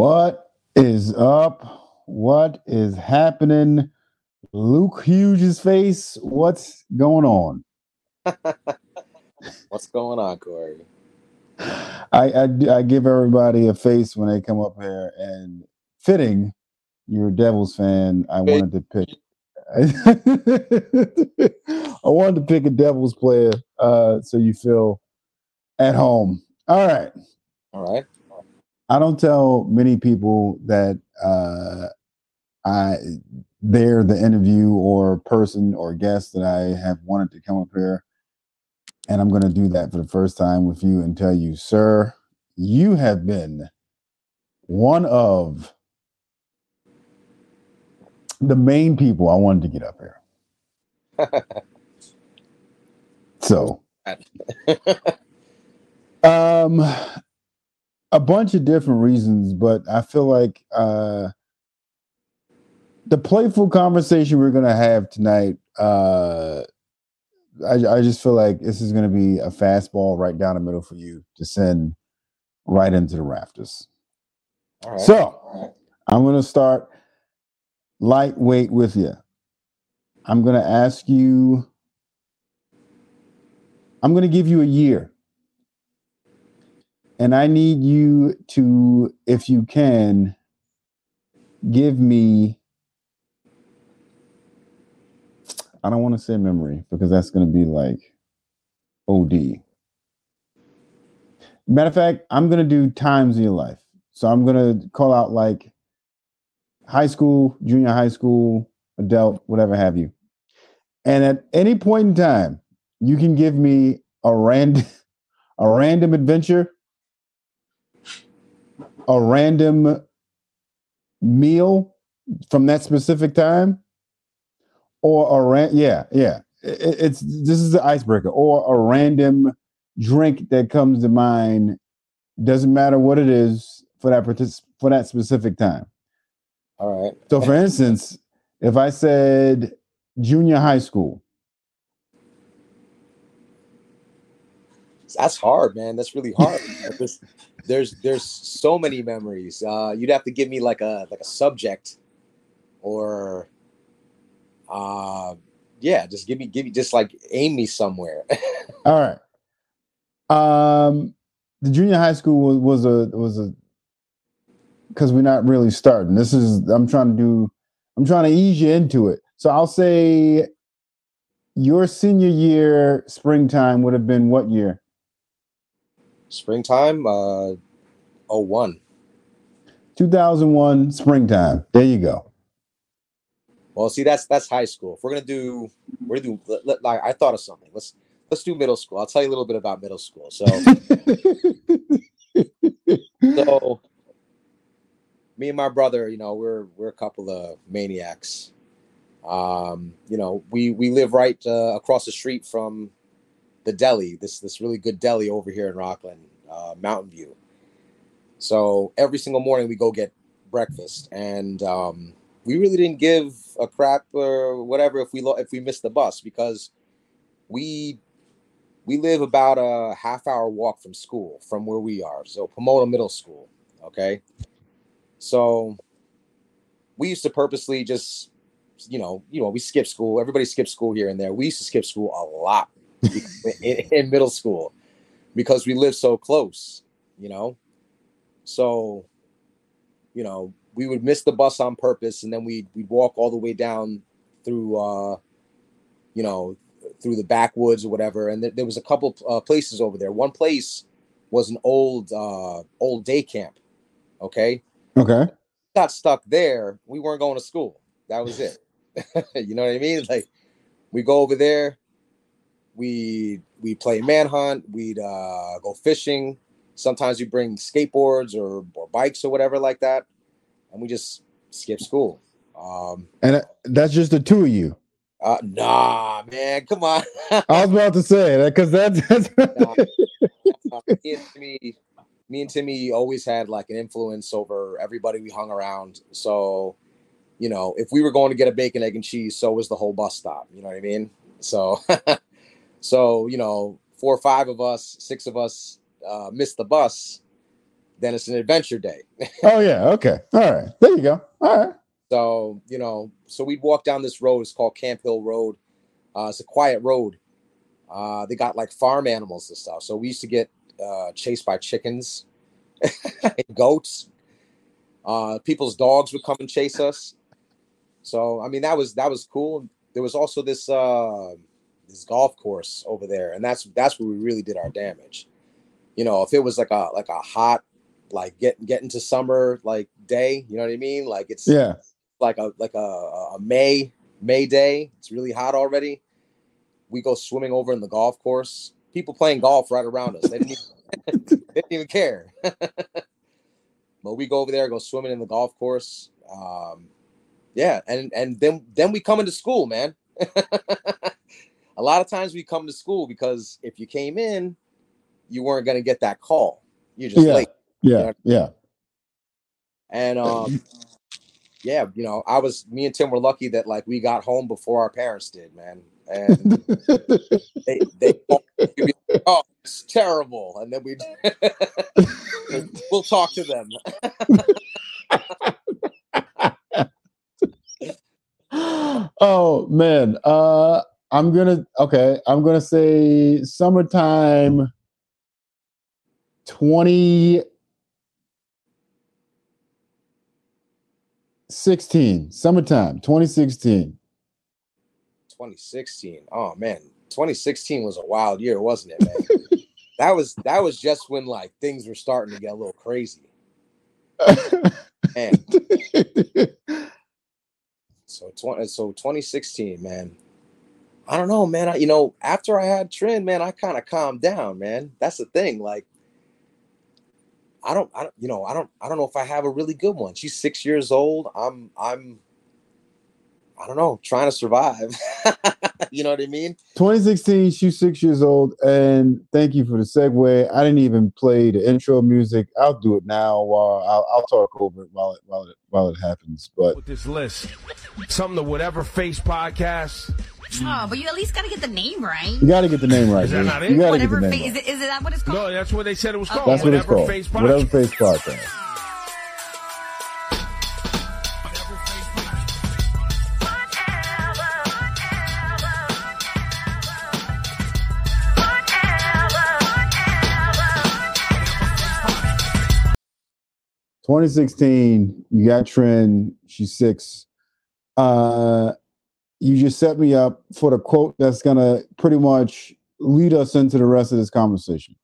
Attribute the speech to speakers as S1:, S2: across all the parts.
S1: What is up? What is happening? Luke Hughes' face. What's going on?
S2: What's going on, Corey?
S1: I, I I give everybody a face when they come up here, and fitting, you're a Devils fan. I wanted to pick. I wanted to pick a Devils player, uh, so you feel at home. All right.
S2: All right.
S1: I don't tell many people that uh, I they're the interview or person or guest that I have wanted to come up here, and I'm going to do that for the first time with you and tell you, sir, you have been one of the main people I wanted to get up here. so, um, a bunch of different reasons, but I feel like uh, the playful conversation we're going to have tonight. Uh, I, I just feel like this is going to be a fastball right down the middle for you to send right into the rafters.
S2: Right.
S1: So I'm going to start lightweight with you. I'm going to ask you, I'm going to give you a year. And I need you to, if you can, give me, I don't want to say memory because that's going to be like OD. Matter of fact, I'm going to do times in your life. So I'm going to call out like high school, junior high school, adult, whatever have you. And at any point in time, you can give me a random a random adventure, a random meal from that specific time, or a ran yeah, yeah. It- it's this is the icebreaker, or a random drink that comes to mind. Doesn't matter what it is for that partic- for that specific time.
S2: All right.
S1: So, for instance, if I said junior high school,
S2: That's hard, man. That's really hard. there's, there's so many memories. Uh, you'd have to give me like a like a subject, or, uh, yeah, just give me give me just like aim me somewhere.
S1: all right. Um, the junior high school was, was a was a because we're not really starting. This is I'm trying to do. I'm trying to ease you into it. So I'll say your senior year springtime would have been what year?
S2: Springtime, uh, oh one.
S1: 2001 springtime. There you go.
S2: Well, see, that's that's high school. If we're gonna do, we're gonna do. Let, let- like I thought of something. Let's let's do middle school. I'll tell you a little bit about middle school. So, so me and my brother, you know, we're we're a couple of maniacs. Um, you know, we we live right uh, across the street from the deli. This this really good deli over here in Rockland, uh, Mountain View. So every single morning we go get breakfast, and um, we really didn't give a crap or whatever if we lo- if we missed the bus because we we live about a half hour walk from school from where we are. So Pomona Middle School. Okay. So we used to purposely just, you know, you know, we skip school. Everybody skips school here and there. We used to skip school a lot in, in middle school because we live so close, you know. So, you know, we would miss the bus on purpose, and then we'd we'd walk all the way down through, uh, you know, through the backwoods or whatever. And there, there was a couple uh, places over there. One place was an old uh, old day camp. Okay,
S1: okay.
S2: got stuck there. We weren't going to school. That was it. you know what I mean? Like we go over there, we we play manhunt, we'd uh, go fishing. Sometimes we bring skateboards or, or bikes or whatever like that, and we just skip school. Um,
S1: And uh, that's just the two of you.
S2: uh, nah, man, come on.
S1: I was about to say that because that's, that's
S2: Uh, me and Timmy, me and Timmy always had like an influence over everybody we hung around. So, you know, if we were going to get a bacon, egg, and cheese, so was the whole bus stop. You know what I mean? So, so you know, four or five of us, six of us uh, missed the bus. then it's an adventure day.
S1: oh yeah, okay, all right, there you go. All right.
S2: So you know, so we'd walk down this road. It's called Camp Hill Road. Uh, it's a quiet road. Uh, they got like farm animals and stuff. So we used to get uh, chased by chickens and goats. Uh, people's dogs would come and chase us. So I mean that was that was cool. There was also this uh, this golf course over there, and that's that's where we really did our damage. You know, if it was like a like a hot like get getting to summer like day, you know what I mean? Like it's
S1: yeah,
S2: like a like a, a May May day. It's really hot already. We go swimming over in the golf course. People playing golf right around us. They didn't even, they didn't even care. but we go over there, go swimming in the golf course. Um, yeah, and and then then we come into school, man. a lot of times we come to school because if you came in, you weren't gonna get that call. You're just
S1: yeah.
S2: late.
S1: Yeah,
S2: You know?
S1: yeah.
S2: And um, yeah, you know, I was me and Tim were lucky that like we got home before our parents did, man. And they they you'd be like, oh it's terrible, and then we we'll talk to them.
S1: oh man, uh, I'm gonna okay. I'm gonna say summertime. Twenty sixteen, summertime, twenty sixteen.
S2: 2016. Oh man, 2016 was a wild year, wasn't it, man? that was that was just when like things were starting to get a little crazy. Man, so 20 so 2016, man. I don't know, man. I, you know, after I had Trin, man, I kind of calmed down, man. That's the thing. Like, I don't, I don't, you know, I don't, I don't know if I have a really good one. She's six years old. I'm, I'm, I don't know, trying to survive. you know what I mean?
S1: 2016, she's six years old, and thank you for the segue. I didn't even play the intro music. I'll do it now while I'll, I'll talk over it while it while it while it happens. But
S3: with this list. Something to whatever face podcast.
S4: Oh, but you at least got to get the name right.
S1: you got to get the name right.
S3: Is that
S1: dude.
S3: not it?
S1: You got to get
S4: Whatever
S1: the name
S4: is,
S1: right.
S4: it, is it that what it's called?
S3: No, that's what they said it was called.
S1: That's what it's
S3: whatever
S1: called.
S3: face podcast.
S1: Whatever face podcast. Twenty sixteen. You got Trin. She's six. Uh, you just set me up for the quote that's gonna pretty much lead us into the rest of this conversation.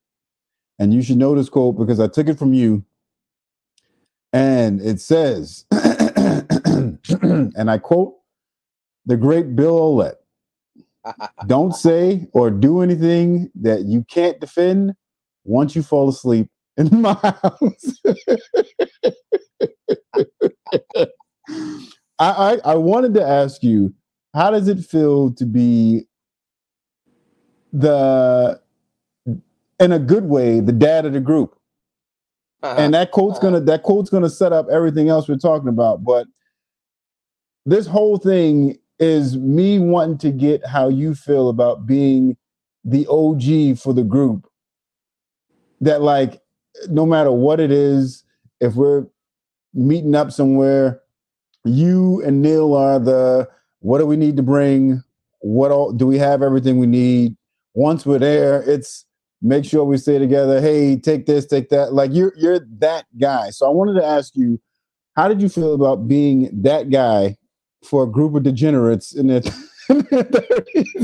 S1: And you should know this quote because I took it from you. And it says, and I quote the great Bill Olet Don't say or do anything that you can't defend once you fall asleep in my house. I, I, I wanted to ask you, how does it feel to be the in a good way, the dad of the group? Uh-huh. and that quote's gonna that quote's gonna set up everything else we're talking about. But this whole thing is me wanting to get how you feel about being the OG for the group. That like no matter what it is, if we're meeting up somewhere, you and Neil are the what do we need to bring? What all do we have everything we need? Once we're there, it's make sure we stay together. Hey, take this, take that. Like you're you're that guy. So I wanted to ask you, how did you feel about being that guy for a group of degenerates in their 30s?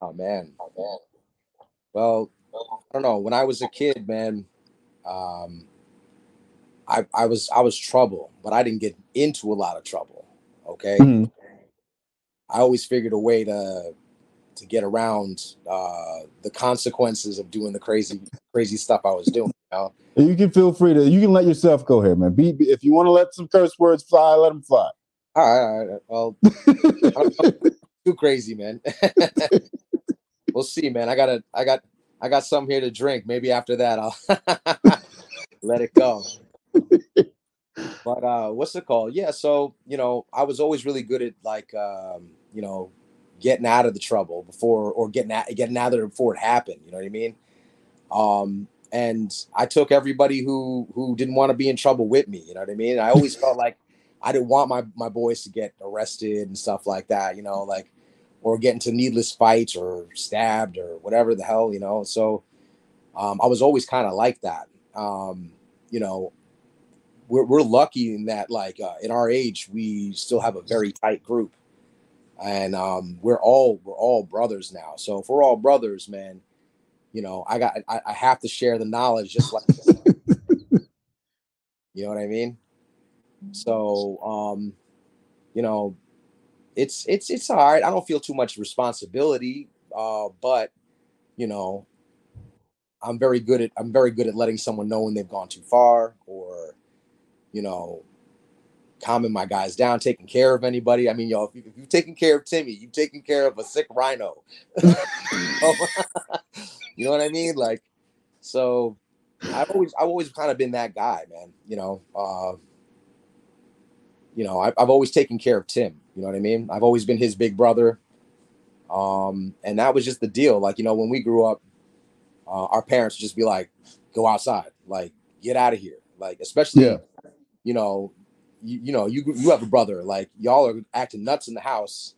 S2: Oh man. Oh man. Well, I don't know. When I was a kid, man, um, I I was I was trouble, but I didn't get into a lot of trouble. Okay.
S1: Mhm.
S2: I always figured a way to to get around uh, the consequences of doing the crazy crazy stuff I was doing. You know?
S1: You can feel free to. You can let yourself go here, man. Be, be- if you want to let some curse words fly, let them fly.
S2: All right, all right. Well, I don't know. too crazy, man. we'll see, man. I gotta, I got, I got some here to drink. Maybe after that, I'll let it go. But uh, what's it called? Yeah. So you know, I was always really good at like, um, you know, getting out of the trouble before, or getting out, getting out of it before it happened. You know what I mean? Um, and I took everybody who who didn't want to be in trouble with me. You know what I mean? I always felt like I didn't want my my boys to get arrested and stuff like that. You know, like or get into needless fights or stabbed or whatever the hell. You know, so um, I was always kind of like that. Um, you know, we're we're lucky in that like uh, in our age we still have a very tight group, and um, we're all we're all brothers now. So if we're all brothers, man, you know, I got I, I have to share the knowledge just like you know what I mean. So um, you know, it's it's it's all right. I don't feel too much responsibility, uh, but you know, I'm very good at I'm very good at letting someone know when they've gone too far or you know calming my guys down, taking care of anybody. I mean, yo, if, you, if you've taken care of Timmy, you've taken care of a sick rhino. you know what I mean? Like, so I've always I've always kind of been that guy, man. You know, uh, you know, I've, I've always taken care of Tim. You know what I mean? I've always been his big brother. Um, and that was just the deal. Like, you know, when we grew up, uh, our parents would just be like, go outside, like, get out of here. Like, especially,
S1: Yeah.
S2: You know, you, you know, you you have a brother, like y'all are acting nuts in the house.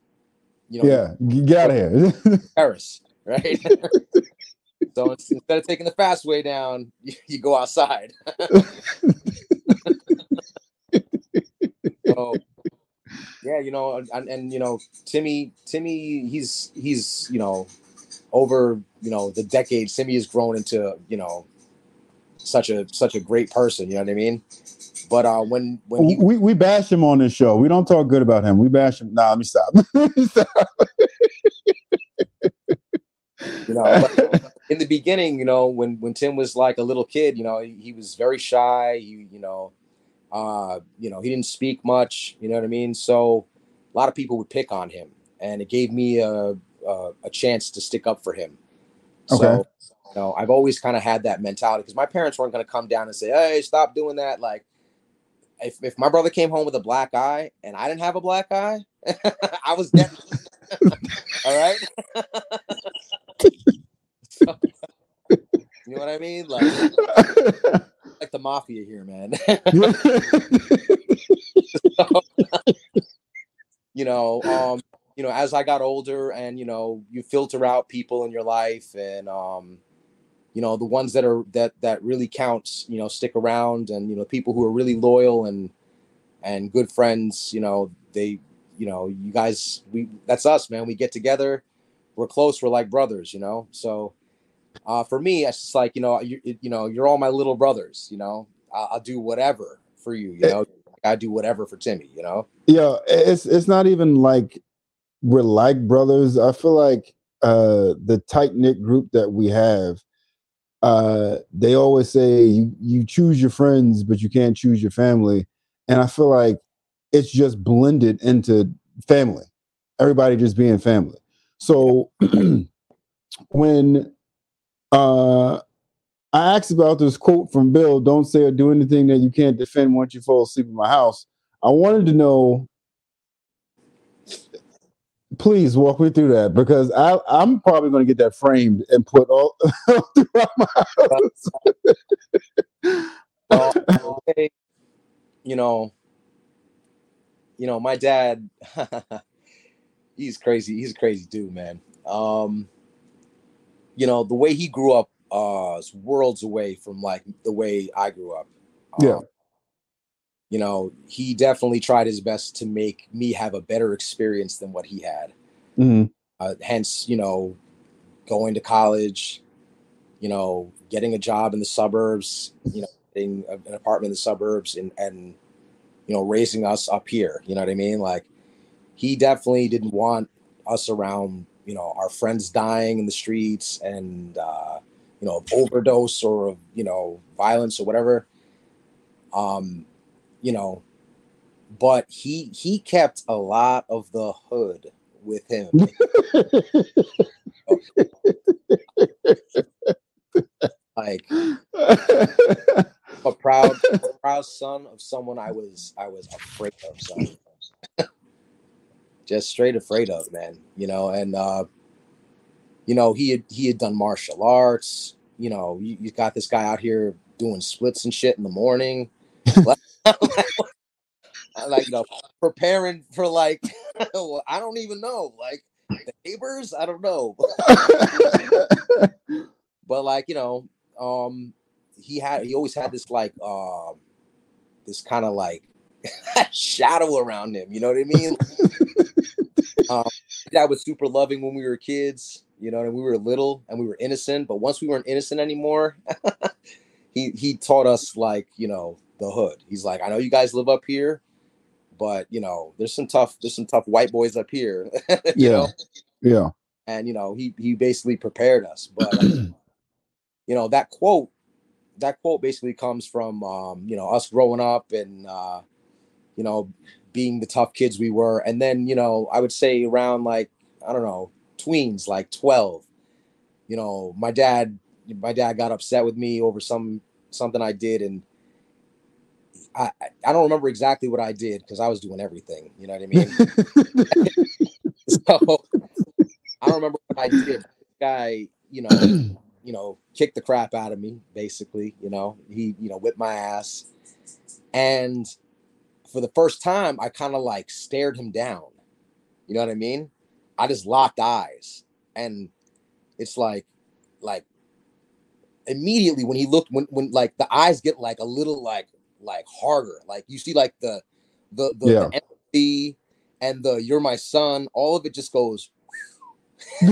S2: You know,
S1: Yeah, get out of here.
S2: Paris, right? so instead of taking the fast way down, you, you go outside. so yeah, you know, and, and you know, Timmy, Timmy, he's he's you know, over you know the decades, Timmy has grown into you know such a such a great person. You know what I mean? But uh, when when he
S1: we we bash him on this show. We don't talk good about him. We bash him. Nah, let me stop. Let me stop.
S2: you know in the beginning you know when when tim was like a little kid you know he, he was very shy he, you know uh you know he didn't speak much you know what i mean so a lot of people would pick on him and it gave me a a, a chance to stick up for him
S1: Okay.
S2: so you know i've always kind of had that mentality because my parents weren't going to come down and say hey stop doing that like if, if my brother came home with a black eye and i didn't have a black eye i was getting all right So, you know what I mean? Like, like the mafia here, man. you know, um, you know, as I got older and you know, you filter out people in your life and um, you know, the ones that are that that really counts, you know, stick around and you know, people who are really loyal and and good friends, you know, they you know, you guys we that's us, man. We get together, we're close, we're like brothers, you know. So uh, for me, it's just like you know, you you know, you're all my little brothers. You know, I'll, I'll do whatever for you. You know, I do whatever for Timmy. You know,
S1: yeah, it's it's not even like we're like brothers. I feel like uh the tight knit group that we have, uh, they always say you you choose your friends, but you can't choose your family. And I feel like it's just blended into family. Everybody just being family. So when uh I asked about this quote from Bill, don't say or do anything that you can't defend once you fall asleep in my house. I wanted to know please walk me through that because I, I'm probably going to get that framed and put all throughout my house.
S2: well, okay, you know, you know, my dad, he's crazy. He's a crazy dude, man. Um, you know, the way he grew up uh is worlds away from like the way I grew up.
S1: Yeah.
S2: You know, he definitely tried his best to make me have a better experience than what he had.
S1: Mhm.
S2: Uh, hence, you know, going to college, you know, getting a job in the suburbs, you know, getting a- an apartment in the suburbs and, and, you know, raising us up here. You know what I mean? Like, he definitely didn't want us around, you know, our friends dying in the streets and, uh, you know, overdose or you know, violence or whatever. Um, you know, but he he kept a lot of the hood with him. like a proud a proud son of someone I was I was afraid of son. Just straight afraid of, man. You know, and uh you know, he had he had done martial arts, you know, you, you got this guy out here doing splits and shit in the morning. like, you know, preparing for like, I don't even know, like the neighbors, I don't know. but like, you know, um, he had, he always had this like, um, this kind of like shadow around him. You know what I mean? um, dad was super loving when we were kids. You know, and we were little and we were innocent. But once we weren't innocent anymore, he he taught us like you know the hood. He's like, I know you guys live up here, but you know, there's some tough there's some tough white boys up here.
S1: yeah,
S2: know?
S1: yeah.
S2: And you know, he he basically prepared us. But you know that quote that quote basically comes from um, you know us growing up and uh, you know being the tough kids we were, and then you know I would say around like I don't know tweens, like 12. You know, my dad, my dad got upset with me over some something I did, and I I don't remember exactly what I did because I was doing everything. You know what I mean? so I don't remember what I did. Guy, you know, you know, kicked the crap out of me. Basically, you know, he you know whipped my ass, and for the first time, I kind of like stared him down. You know what I mean? I just locked eyes, and it's like, like immediately when he looked, when when like the eyes get like a little like like harder, like you see like the the the,
S1: Yeah.
S2: the empathy and the you're my son, all of it just goes.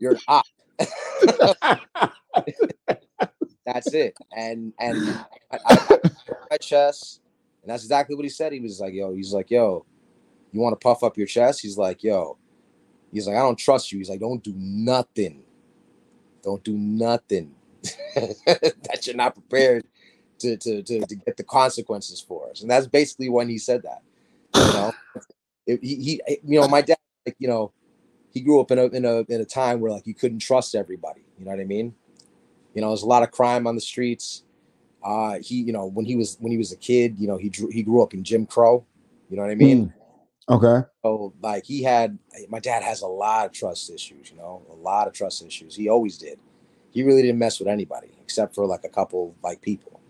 S2: you're hot that's it. And and I, I, my chest, and that's exactly what he said. He was like, "Yo," he's like, "Yo, you want to puff up your chest?" He's like, "Yo," he's like, "I don't trust you." He's like, "Don't do nothing. Don't do nothing that you're not prepared to to to, to get the consequences for us." And that's basically when he said that. You know, It- he, he you know my dad like you know he grew up in a in a in a time where like you couldn't trust everybody. You know what I mean? You know, there's a lot of crime on the streets. Uh, he, you know, when he was when he was a kid, you know, he drew, he grew up in Jim Crow. You know what I mean?
S1: Okay.
S2: So like he had eh, my dad has a lot of trust issues, you know, a lot of trust issues. He always did. He really didn't mess with anybody except for like a couple like people,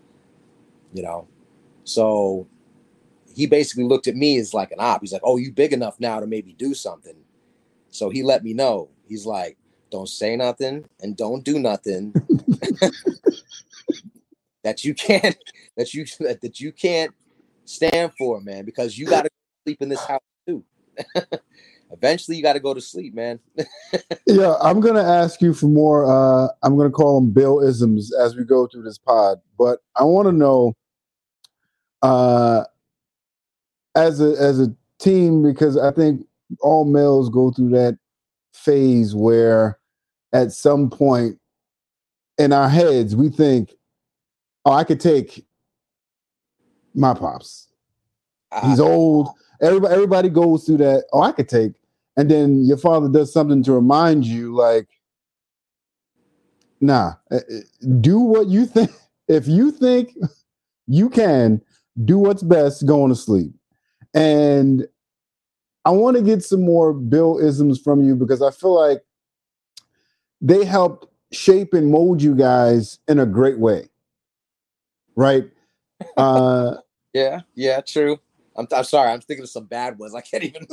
S2: you know. So he basically looked at me as like an op. He's like, "Oh, you big enough now to maybe do something." So he let me know. He's like, "Don't say nothing and don't do nothing that you can't that you that, that you can't stand for, man, because you got to sleep in this house too." Eventually, you got to go to sleep, man.
S1: Yeah, I'm gonna ask you for more. Uh, I'm gonna call them Bill isms as we go through this pod, but I want to know, uh, as a as a team, because I think all males go through that phase where, at some point, in our heads, we think, "Oh, I could take my pops. He's
S2: Uh,
S1: old." Everybody, everybody goes through that. Oh, I could take and then your father does something to remind you like nah uh, uh, do what you think if you think you can do what's best going to sleep and i want to get some more bill isms from you because i feel like they helped shape and mold you guys in a great way right uh
S2: yeah, yeah, true. I'm, I'm sorry. I'm thinking of some bad ones. I can't even.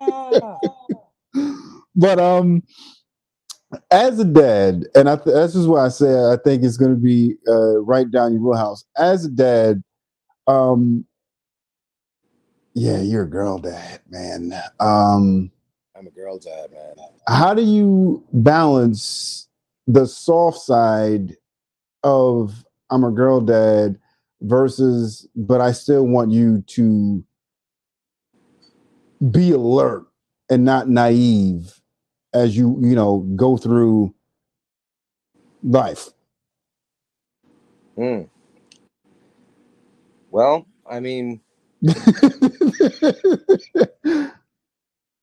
S1: but um as a dad and i th- this is what i say i think it's going to be uh right down your wheelhouse as a dad um yeah you're a girl dad man um
S2: I'm a girl dad, man.
S1: how do you balance the soft side of i'm a girl dad versus but i still want you to be alert and not naive as you you know go through life
S2: Hmm. Well, I mean,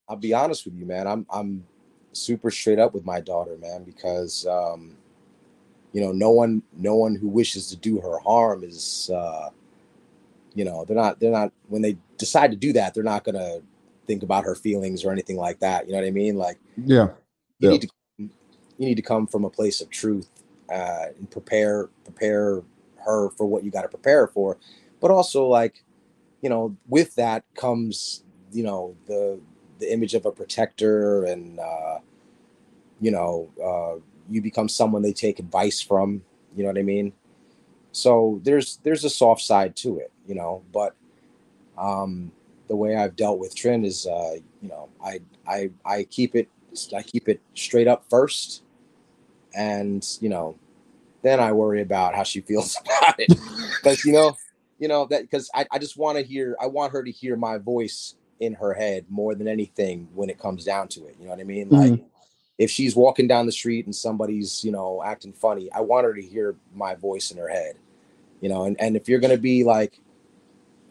S2: I'll be honest with you, man. I'm I'm super straight up with my daughter, man, because um, you know, no one no one who wishes to do her harm is uh, you know, they're not they're not when they decide to do that, they're not gonna think about her feelings or anything like that. You know what I mean? Like
S1: Yeah.
S2: you
S1: Yeah.
S2: need to you need to come from a place of truth uh, and prepare prepare her for what you got to prepare her for, but also like you know with that comes you know the the image of a protector and uh, you know uh, you become someone they take advice from. You know what I mean? So there's there's a soft side to it, you know, but um, the way I've dealt with Trin is, uh, you know, I I I keep it I keep it straight up first, and you know, then I worry about how she feels about it, because you know, you know that because I I just want to hear I want her to hear my voice in her head more than anything when it comes down to it. You know what I mean? Like if she's walking down the street and somebody's you know acting funny, I want her to hear my voice in her head. You know, and and if you're gonna be like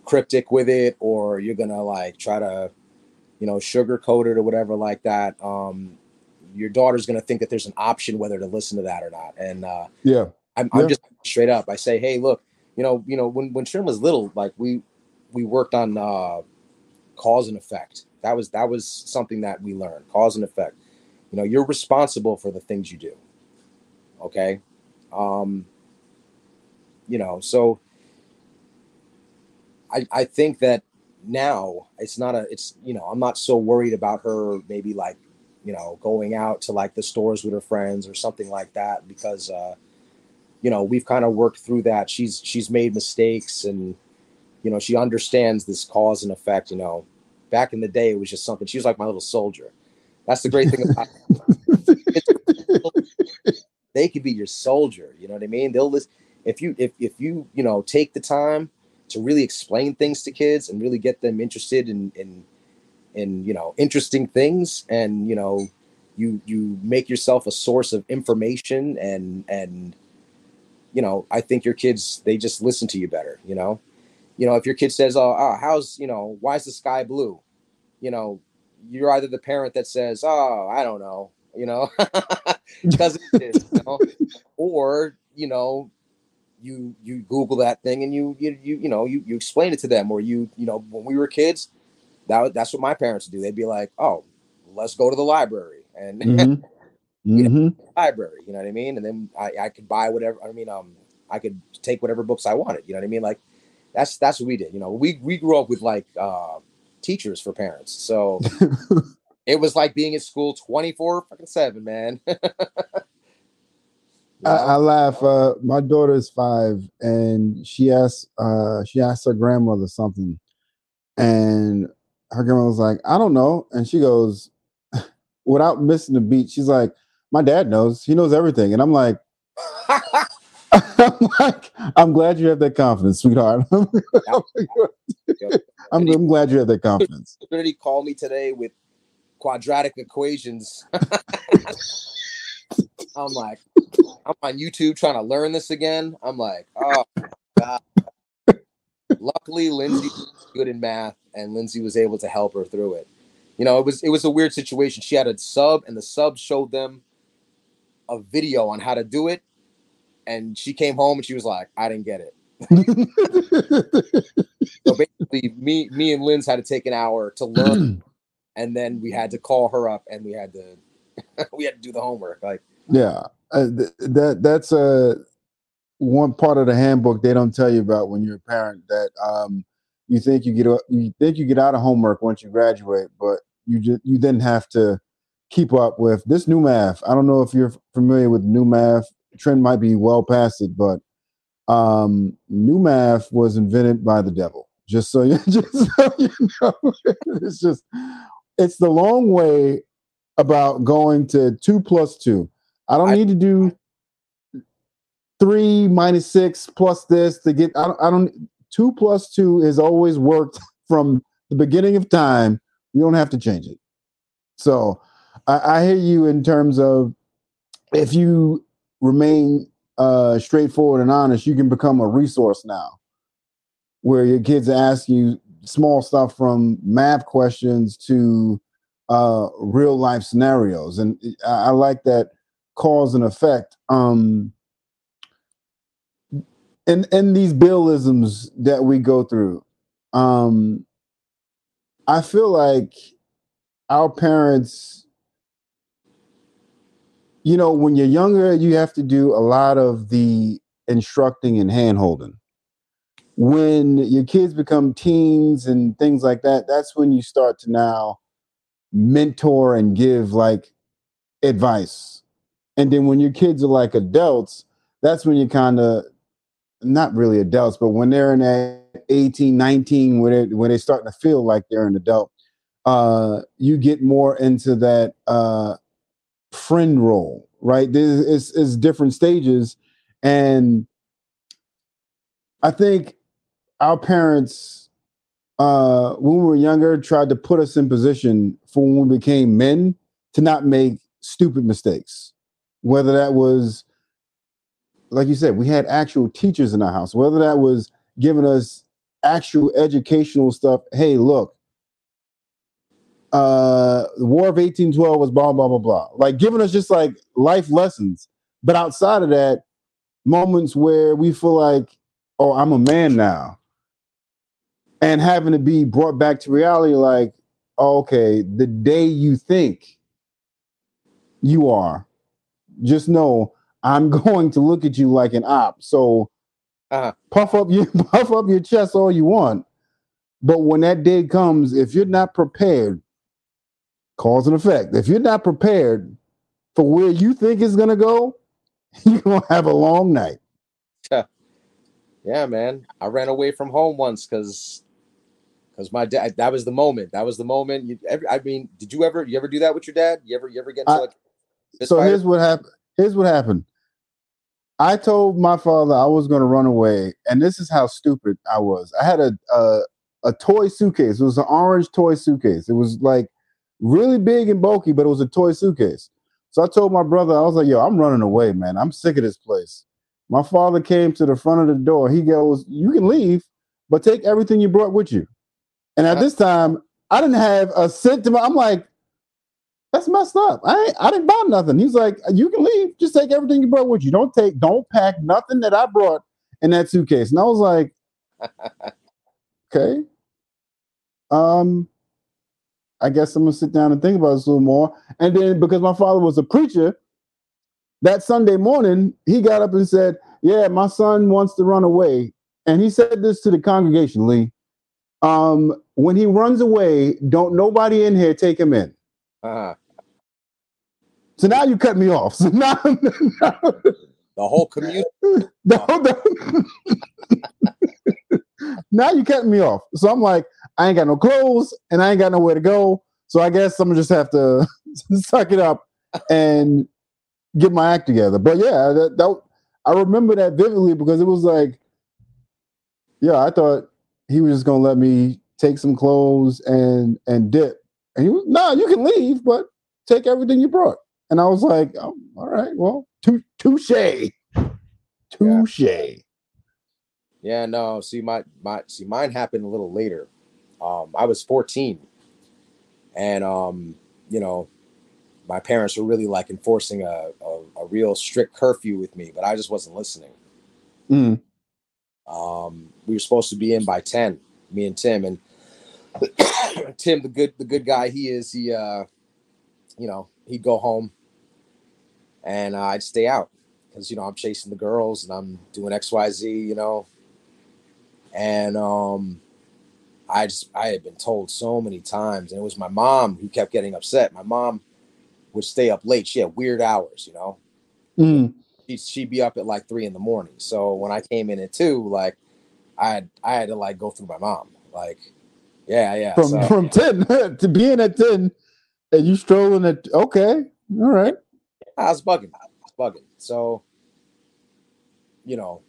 S2: cryptic with it or you're gonna like try to you know sugarcoat it or whatever like that um your daughter's gonna think that there's an option whether to listen to that or not and uh
S1: Yeah.
S2: i'm,
S1: Yeah.
S2: I'm just straight up i say hey look you know you know when when Trin was little like we we worked on uh cause and effect that was that was something that we learned cause and effect you know you're responsible for the things you do. Okay? Um you know so I, I think that now it's not a it's you know i'm not so worried about her maybe like you know going out to like the stores with her friends or something like that because uh you know we've kind of worked through that. She's she's made mistakes and you know she understands this cause and effect you know. Back in the day it was just something she was like my little soldier that's the great thing about they could be your soldier you know what i mean? They'll listen if you if, if you you know take the time to really explain things to kids and really get them interested in in in you know interesting things and you know you you make yourself a source of information and and you know i think your kids they just listen to you better you know? You know if your kid says oh, oh how's you know why is the sky blue? You know you're either the parent that says oh i don't know you know because it is you know? or you know you you google that thing and you you you, you know you, you explain it to them or you you know when we were kids that that's what my parents would do they'd be like oh let's go to the library and
S1: Mhm. Mhm.
S2: library you know what i mean and then I, I could buy whatever i mean um i could take whatever books i wanted you know what i mean like that's that's what we did you know we we grew up with like uh teachers for parents so it was like being at school 24 fucking 7 man You
S1: I,
S2: know?
S1: I laugh. Uh, my daughter is five, and she asked. Uh, she asked her grandmother something, and her grandmother was like, "I don't know," and she goes, without missing a beat, she's like, "My dad knows. He knows everything," and I'm like. I'm like, I'm glad you have that confidence, sweetheart. I'm, I'm, I'm glad you have that confidence.
S2: Trinity called me today with quadratic equations. I'm like, I'm on YouTube trying to learn this again. I'm like, oh god. Luckily, Lindsay was good in math, and Lindsay was able to help her through it. You know, it was it was a weird situation. She had a sub, and the sub showed them a video on how to do it, and she came home and she was like, I didn't get it. So basically, me me and Linz had to take an hour to learn, and then we had to call her up and we had to we had to do the homework. Like,
S1: Yeah, uh, th- that that's uh, one part of the handbook they don't tell you about when you're a parent. That um, you think you get you think you get out of homework once you graduate, but you just you then have to keep up with this new math. I don't know if you're familiar with new math. Trin might be well past it, but um, new math was invented by the devil. Just so you just so you know, it's just it's the long way about going to two plus two. I don't
S2: I-
S1: need to do three minus six plus this to get. I don't, I don't. Two plus two has always worked from the beginning of time. You don't have to change it. So I, I hear you in terms of if you remain uh, straightforward and honest, you can become a resource now, where your kids ask you small stuff from math questions to uh, real life scenarios, and I, I like that cause and effect. Um, and and these billisms that we go through, um, I feel like our parents, you know, when you're younger, you have to do a lot of the instructing and hand holding. When your kids become teens and things like that, that's when you start to now mentor and give like advice. And then when your kids are like adults, that's when you kind of not really adults, but when they're in that 18, 19, when they when they're starting to feel like they're an adult, uh, you get more into that uh, friend role, right? There's it's, it's different stages, and I think our parents, uh, when we were younger, tried to put us in position for when we became men to not make stupid mistakes, whether that was like you said, we had actual teachers in our house, whether that was giving us actual educational stuff. Hey, look, uh, the War of 1812 was blah, blah, blah, blah. Like giving us just like life lessons. But outside of that, moments where we feel like, oh, I'm a man now. And having to be brought back to reality, like, oh, okay, the day you think you are, just know I'm going to look at you like an op. So
S2: Uh-huh.
S1: puff up your puff up your chest all you want. But when that day comes, if you're not prepared, cause and effect. If you're not prepared for where you think it's gonna go, you're gonna have a long night.
S2: Yeah, man. I ran away from home once because because my dad. That was the moment. That was the moment. You, every, I mean, did you ever you ever do that with your dad? You ever you ever get into
S1: I-
S2: like?
S1: so here's what happened. Here's what happened. I told my father I was going to run away, and this is how stupid I was. I had a, a a toy suitcase. It was an orange toy suitcase. It was like really big and bulky, but it was a toy suitcase. So I told my brother, I was like, "Yo, I'm running away, man. I'm sick of this place." My father came to the front of the door. He goes, "You can leave, but take everything you brought with you." And at this time, I didn't have a cent to my. I'm like, that's messed up. I ain't, I didn't buy nothing. He's like, you can leave. Just take everything you brought with you. Don't take, don't pack nothing that I brought in that suitcase. And I was like, okay. Um, I guess I'm gonna sit down and think about this a little more. And then because my father was a preacher, that Sunday morning he got up and said, "Yeah, my son wants to run away." And he said this to the congregation, Lee. Um, when he runs away, don't nobody in here take him in.
S2: Uh-huh.
S1: So now you cut me off. So now, now,
S2: The whole community.
S1: no, no. now you cutting me off. So I'm like, I ain't got no clothes and I ain't got nowhere to go. So I guess I'm gonna just have to suck it up and get my act together. But yeah, that, that I remember that vividly because it was like, yeah, I thought he was just gonna let me take some clothes and and dip. And he was, no, you can leave, but take everything you brought. And I was like, oh, all right, well, tou- touche, touche.
S2: Yeah, no. See, my my see, mine happened a little later. Um, I was 14, and um, you know, my parents were really like enforcing a, a a real strict curfew with me, but I just wasn't listening.
S1: Mm.
S2: Um, we were supposed to be in by 10, me and Tim, and Tim, the good the good guy he is, he uh, you know, he'd go home, and uh, I'd stay out because you know I'm chasing the girls and I'm doing X Y Z, you know, and um, I just I had been told so many times, and it was my mom who kept getting upset. My mom would stay up late. She had weird hours, you know.
S1: Mm.
S2: She'd, she'd be up at like three in the morning. So when I came in at two, like I had I had to like go through my mom. Like, yeah, yeah.
S1: From
S2: so-
S1: from ten to being at ten, and you strolling at okay, all right.
S2: I was bugging. I was bugging. So, you know,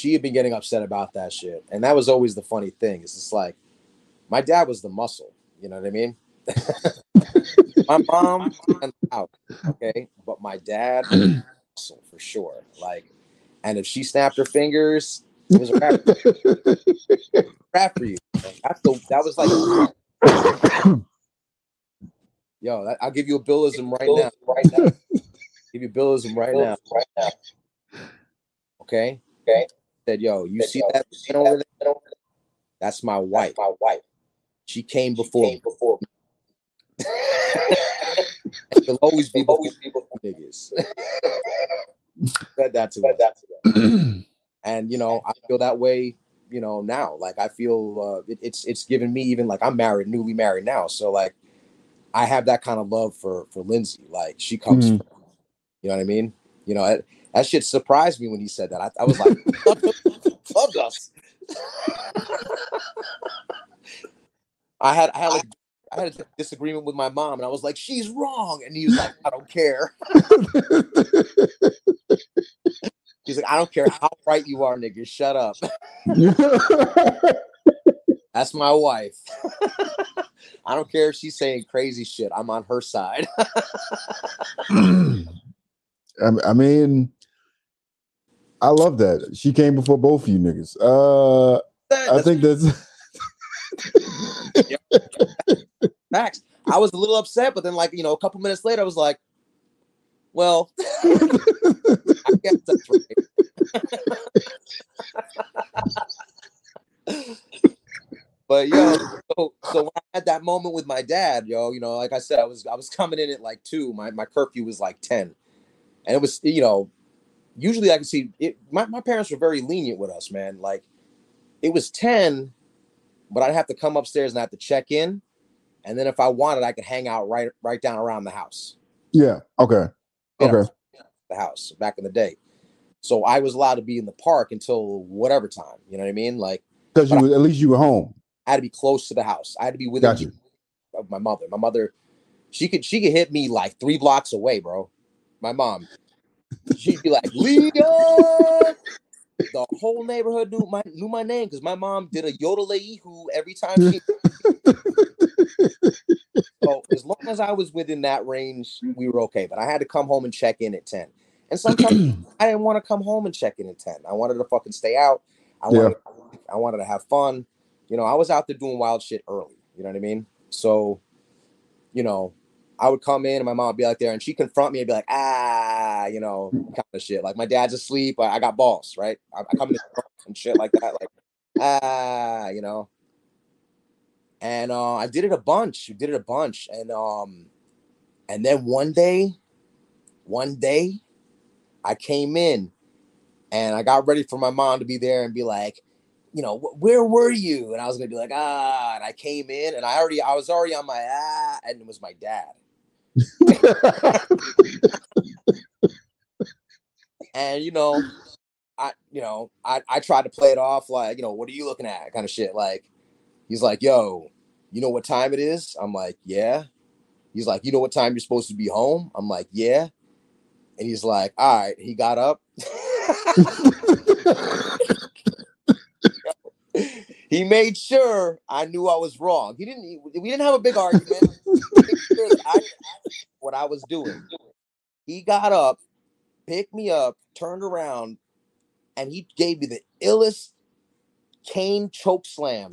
S2: she had been getting upset about that shit. And that was always the funny thing. It's just like my dad was the muscle, you know what I mean? my mom and out, okay, but my dad muscle for sure. Like, and if she snapped her fingers, it was a wrap for you. That's the, that was like Yo, that, I'll give you a billism right now. Right now. give you billism right now. Right now. Okay. Okay. Said, yo, you see that man over there? That's my wife. My wife. She came before. before. She'll always be always be before niggas. Said that to her. and you know, I feel that way. You know, now like I feel uh, it, it's it's given me even like I'm married, newly married now. So like, I have that kind of love for for Lindsay. Like she comes,
S1: Mhm.
S2: from, you know what I mean? You know, that, shit surprised me when he said that. I, I was like, fuck us. I had I had like I had a disagreement with my mom, and I was like, "She's wrong," and he was like, "I don't care." He's like, "I don't care how right you are, nigga. Shut up." That's my wife. I don't care if she's saying crazy shit. I'm on her side.
S1: I, I mean, I love that. She came before both of you niggas. Uh, I think that's
S2: facts. I was a little upset, but then, like you know, a couple minutes later, I was like, "Well, I guess that's right." but yo, so so when I had that moment with my dad, yo, you know, like I said, I was I was coming in at like two. My my curfew was like ten, and it was you know, usually I could see it. My my parents were very lenient with us, man. Like it was ten, but I'd have to come upstairs and I have to check in, and then if I wanted, I could hang out right right down around the house.
S1: yeah. Okay. Okay.
S2: the house back in the day. So I was allowed to be in the park until whatever time. You know what I mean? Like
S1: Because you were, at least you were home.
S2: I had to be close to the house. I had to be within
S1: Got you.
S2: of my mother. My mother, she could she could hit me like three blocks away, bro. My mom, she'd be like, Leah. The whole neighborhood knew my knew my name because my mom did a yodel every time she. so as long as I was within that range, we were okay. But I had to come home and check in at ten. And sometimes I didn't want to come home and check in at ten. I wanted to fucking stay out. I
S1: Yeah.
S2: wanted, I wanted to have fun. You know, I was out there doing wild shit early. You know what I mean? So, you know, I would come in and my mom would be out there and she'd confront me and be like, ah, you know, kind of shit. Like my dad's asleep. I, I got balls, right? I, I come in and shit like that. Like, ah, you know. And uh, I did it a bunch. You did it a bunch. And um, and then one day, one day, I came in and I got ready for my mom to be there and be like, you know, where were you? And I was gonna be like, ah, and I came in and I already, I was already on my ah, and it was my dad. And you know, I, you know, I, I tried to play it off like, you know, what are you looking at? Kind of shit. Like, he's like, yo, you know what time it is? I'm like, yeah. He's like, you know what time you're supposed to be home? I'm like, yeah. And he's like, all right. He got up. he made sure I knew I was wrong. He didn't. We didn't have a big argument. He sure that I what I was doing. He got up, picked me up, turned around, and he gave me the illest cane choke slam.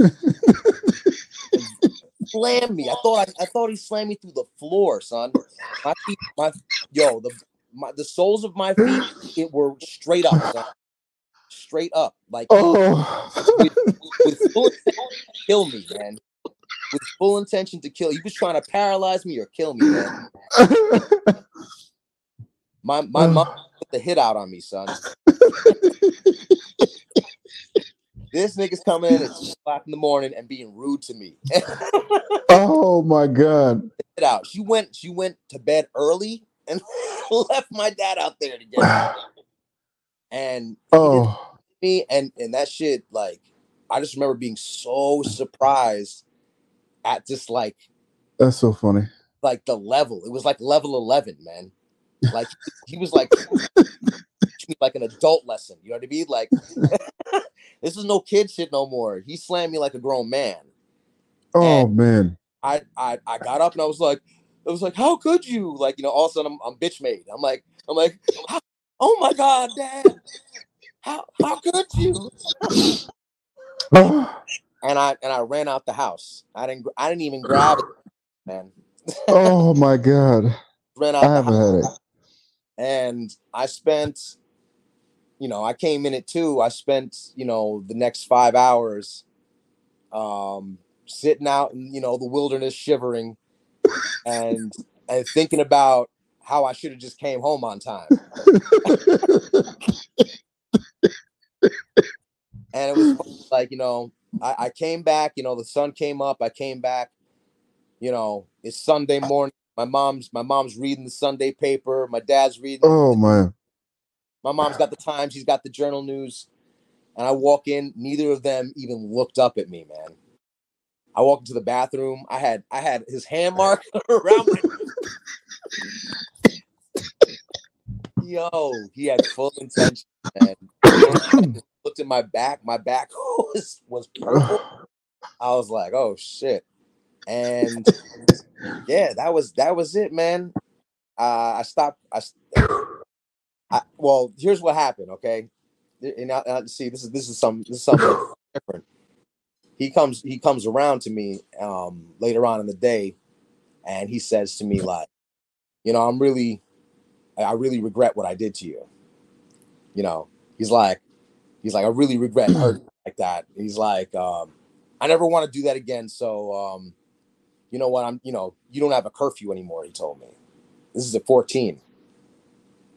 S2: slammed me. I thought I, I thought he slammed me through the floor, son. My feet, my yo, the my the soles of my feet, it were straight up, son. Straight up, like
S1: oh.
S2: with full intention to kill me, man. With full intention to kill. He was trying to paralyze me or kill me, man. My my mom put the hit out on me, son. This nigga's coming in at two o'clock in the morning and being rude to me.
S1: oh my god.
S2: it out. She went she went to bed early and left my dad out there to get. And
S1: Oh.
S2: Me and and that shit like I just remember being so surprised at just like
S1: That's so funny. like
S2: the level. It was like level 11, man. Like he was like like an adult lesson. You know what I mean? Like this is no kid shit no more. He slammed me like a grown man.
S1: Oh man.
S2: I I I got up and I was like, it was like, how could you? Like, you know, all of a sudden I'm, I'm bitch made. I'm like, I'm like, oh my god, dad, how how could you?
S1: Oh,
S2: And I and I ran out the house. I didn't I didn't even grab it, man.
S1: oh my god.
S2: ran out
S1: I have a headache.
S2: and I spent, you know, I came in at two. I spent, you know, the next five hours, um, sitting out in you know the wilderness, shivering, and and thinking about how I should have just came home on time. and it was like you know I, I came back you know the sun came up i came back you know it's sunday morning my mom's my mom's reading the sunday paper my dad's reading
S1: oh man
S2: my mom's got the times she's got the journal news and i walk in neither of them even looked up at me man. I walk into the bathroom i had i had his hand mark around my yo he had full intention and looked at my back. My back was was purple. I was like, oh shit. And yeah, that was that was it, man. Uh, I stopped. I, I well, here's what happened. Okay, and I, I, see this is this is some this is something different. He comes he comes around to me um, later on in the day, and he says to me like, you know, I'm really, I really regret what I did to you. You know, he's like, He's like, I really regret hurting like that. He's like, um, I never want to do that again. So, um, you know what? I'm, you know, you don't have a curfew anymore. He told me. This is at 14,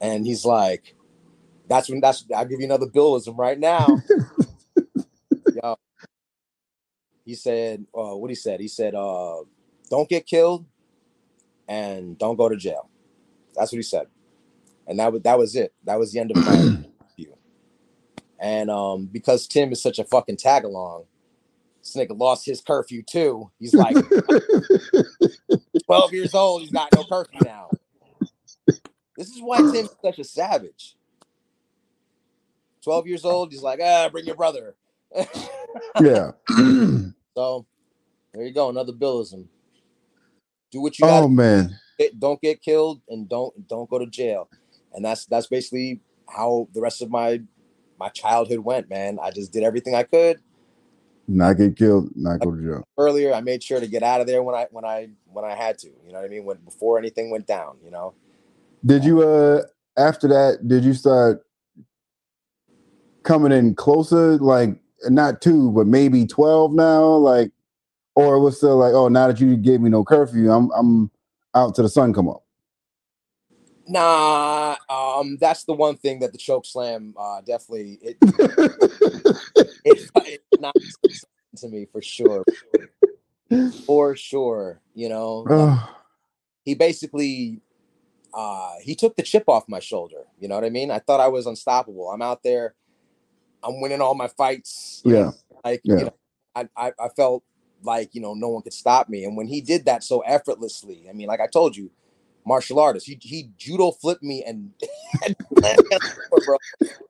S2: and he's like, that's when that's. I'll give you another billism right now. Yo, he said, uh, what he said? He said, uh, don't get killed, and don't go to jail. That's what he said, and that was that was it. That was the end of my and um, because Tim is such a fucking tag along, this nigga lost his curfew too. He's like 12 years old, he's got no curfew now. This is why Tim's such a savage. 12 years old, he's like, ah, bring your brother.
S1: yeah.
S2: so there you go, another billism. Do what you
S1: got. Oh man.
S2: Don't get killed and don't don't go to jail. And that's that's basically how the rest of my my childhood went, man. I just did everything I could.
S1: Not get killed, not go to jail.
S2: Earlier, I made sure to get out of there when I when I when I had to. You know what I mean? When before anything went down, you know.
S1: Did you uh after that, did you start coming in closer, like not two, but maybe 12 now? Like, or it was still like, oh, now that you gave me no curfew, I'm I'm out to the sun come up.
S2: Nah, um, that's the one thing that the choke slam uh, definitely it, it, it not to me for sure, for sure. You know, he basically uh, he took the chip off my shoulder. You know what I mean? I thought I was unstoppable. I'm out there, I'm winning all my fights.
S1: Yeah, know,
S2: like yeah. you know, I, I I felt like you know no one could stop me, and when he did that so effortlessly, I mean, like I told you martial artist. He he judo flipped me and, and bro,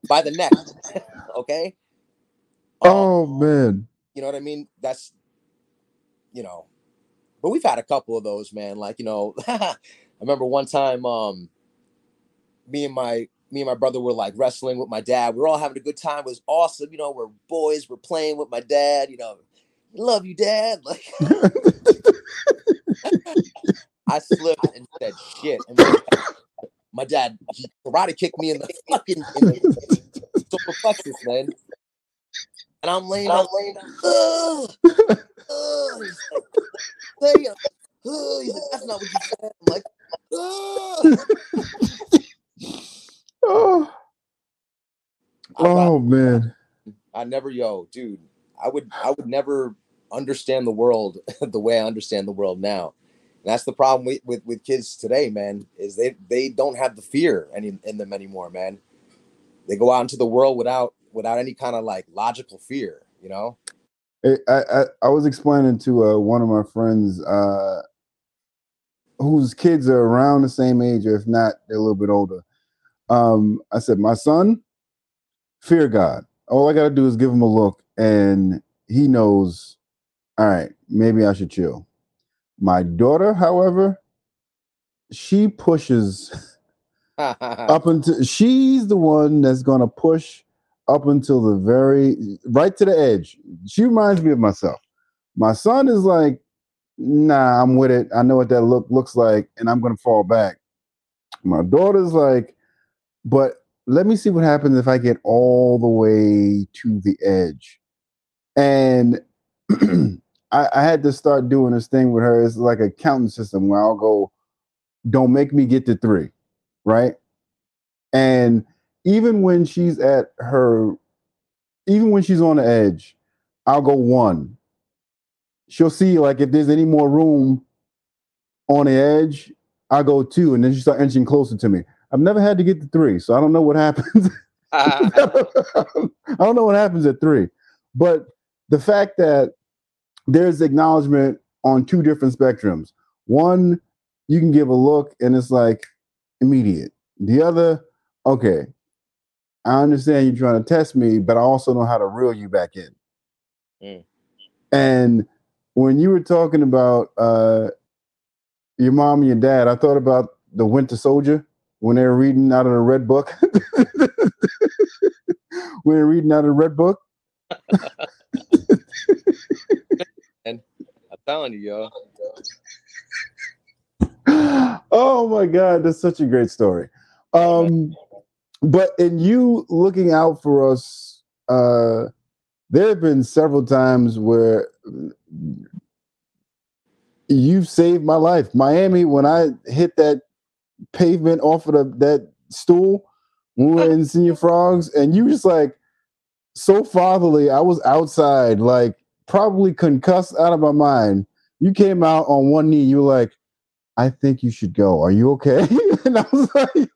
S2: by the neck. okay.
S1: Oh um, man.
S2: You know what I mean? That's you know, but we've had a couple of those, man. Like you know, I remember one time, um, me and my me and my brother were like wrestling with my dad. We were all having a good time. It was awesome. You know, we're boys. We're playing with my dad. You know, love you, dad. Like. I slipped and said shit. And my dad, he karate kicked me in the fucking in the solar plexus, man. And I'm laying I'm laying down. Uh, uh, he's like, hey, uh, he's like, that's not what you said. I'm like,
S1: oh, oh man.
S2: I never, yo, dude. I would, I would never understand the world the way I understand the world now. That's the problem with, with, with kids today, man, is they, they don't have the fear any in them anymore, man. They go out into the world without without any kind of like logical fear, you know?
S1: I, I, I was explaining to uh, one of my friends uh, whose kids are around the same age, or if not, they're a little bit older. Um, I said, My son, fear God. All I got to do is give him a look, and he knows, all right, maybe I should chill. My daughter, however, she pushes up until she's the one that's going to push up until the very right to the edge. She reminds me of myself. My son is like, nah, I'm with it. I know what that look looks like, and I'm gonna fall back. My daughter's like, but let me see what happens if I get all the way to the edge. And I, I had to start doing this thing with her. It's like a counting system where I'll go, don't make me get to three, right? And even when she's at her, even when she's on the edge, I'll go one. She'll see like if there's any more room on the edge, I go two, and then she start inching closer to me. I've never had to get to three, so I don't know what happens. Ah. I don't know what happens at three, but the fact that there's acknowledgement on two different spectrums. One, you can give a look and it's like immediate. The other, okay, I understand you're trying to test me, but I also know how to reel you back in.
S2: Mm.
S1: And when you were talking about uh, your mom and your dad, I thought about the Winter Soldier when they were reading out of the Red Book. when they're reading out of the Red Book.
S2: telling you, yo.
S1: oh my god, that's such a great story. Um, but in you looking out for us, uh, there have been several times where you've saved my life. Miami, when I hit that pavement off of the, that stool we were in Señor Frogs, and you just like so fatherly. I was outside, like probably concussed out of my mind. You came out on one knee. You were like, "I think you should go. Are you okay?" and I was like,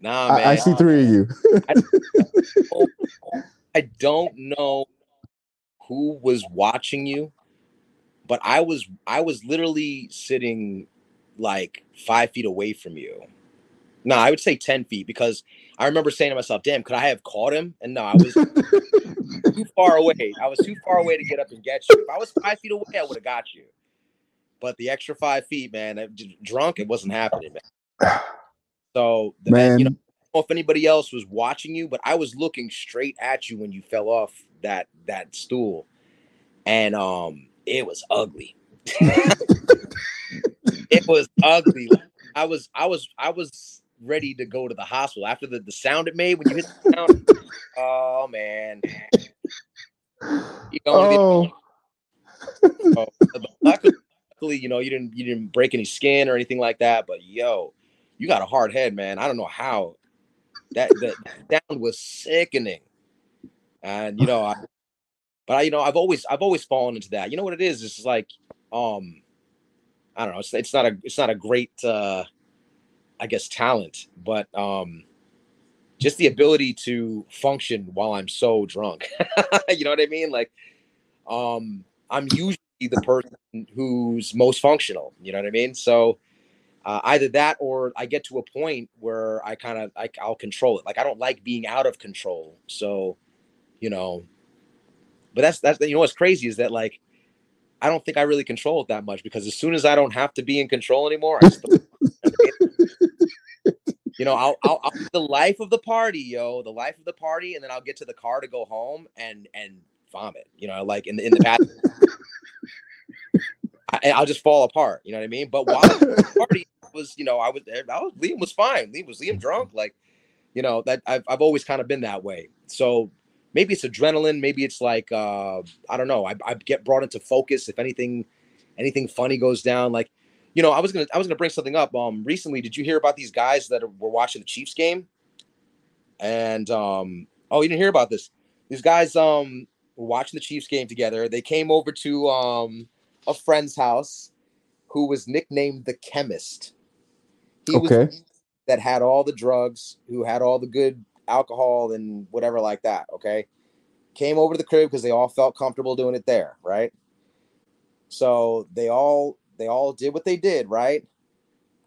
S2: Nah, man.
S1: I, I see three of you.
S2: I don't know who was watching you, but I was I was literally sitting like five feet away from you. No, I would say ten feet because I remember saying to myself, "Damn, could I have caught him?" And no, I was too far away. I was too far away to get up and get you. If I was five feet away, I would have got you. But the extra five feet, man, I- drunk, it wasn't happening, man. So, the,
S1: Man,
S2: you know, I don't know if anybody else was watching you, but I was looking straight at you when you fell off that that stool, and um, it was ugly. it was ugly. Like, I was, I was, I was ready to go to the hospital after the, the sound it made when you hit the sound. oh man! You know,
S1: oh,
S2: oh, luckily, luckily, you know, you didn't you didn't break any skin or anything like that. But yo, you got a hard head, man. I don't know how that that sound was sickening. And you know, I, but I, you know, I've always I've always fallen into that. You know what it is? It's like, um, I don't know. It's it's not a it's not a great, uh, I guess, talent, but um, just the ability to function while I'm so drunk. you know what I mean? Like, um, I'm usually the person who's most functional. You know what I mean? So uh, either that or I get to a point where I kind of like I'll control it. Like I don't like being out of control. So, you know, but that's that's you know what's crazy is that like I don't think I really control it that much because as soon as I don't have to be in control anymore, I you know, I'll, I'll, I'll the life of the party, yo, the life of the party, and then I'll get to the car to go home and and vomit. You know, like in the in the past. I, I'll just fall apart. You know what I mean? But while the party was, you know, I was, I was Liam was fine. Liam was Liam drunk. Like, you know, that I've I've always kind of been that way. So maybe it's adrenaline. Maybe it's like uh, I don't know. I, I get brought into focus if anything anything funny goes down. Like, you know, I was gonna I was gonna bring something up. Um, recently, did you hear about these guys that were watching the Chiefs game? And um, oh, you didn't hear about this? These guys um were watching the Chiefs game together. They came over to um a friend's house who was nicknamed the chemist. He
S1: Okay.
S2: was that had all the drugs, who had all the good alcohol and whatever like that. Okay. Came over to the crib because they all felt comfortable doing it there, right? So they all they all did what they did, right?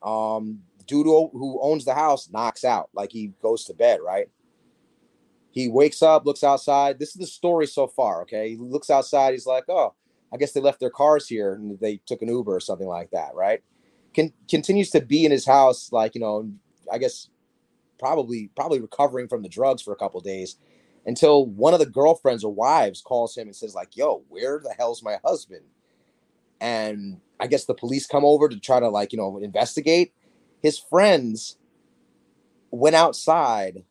S2: Um, dude who, who owns the house knocks out, like he goes to bed, right? He wakes up, looks outside. This is the story so far. Okay, he looks outside. He's like, "Oh, I guess they left their cars here and they took an Uber or something like that, right?" Con- continues to be in his house, like you know, I guess probably probably recovering from the drugs for a couple days until one of the girlfriends or wives calls him and says like yo where the hell's my husband and i guess the police come over to try to like you know investigate his friends went outside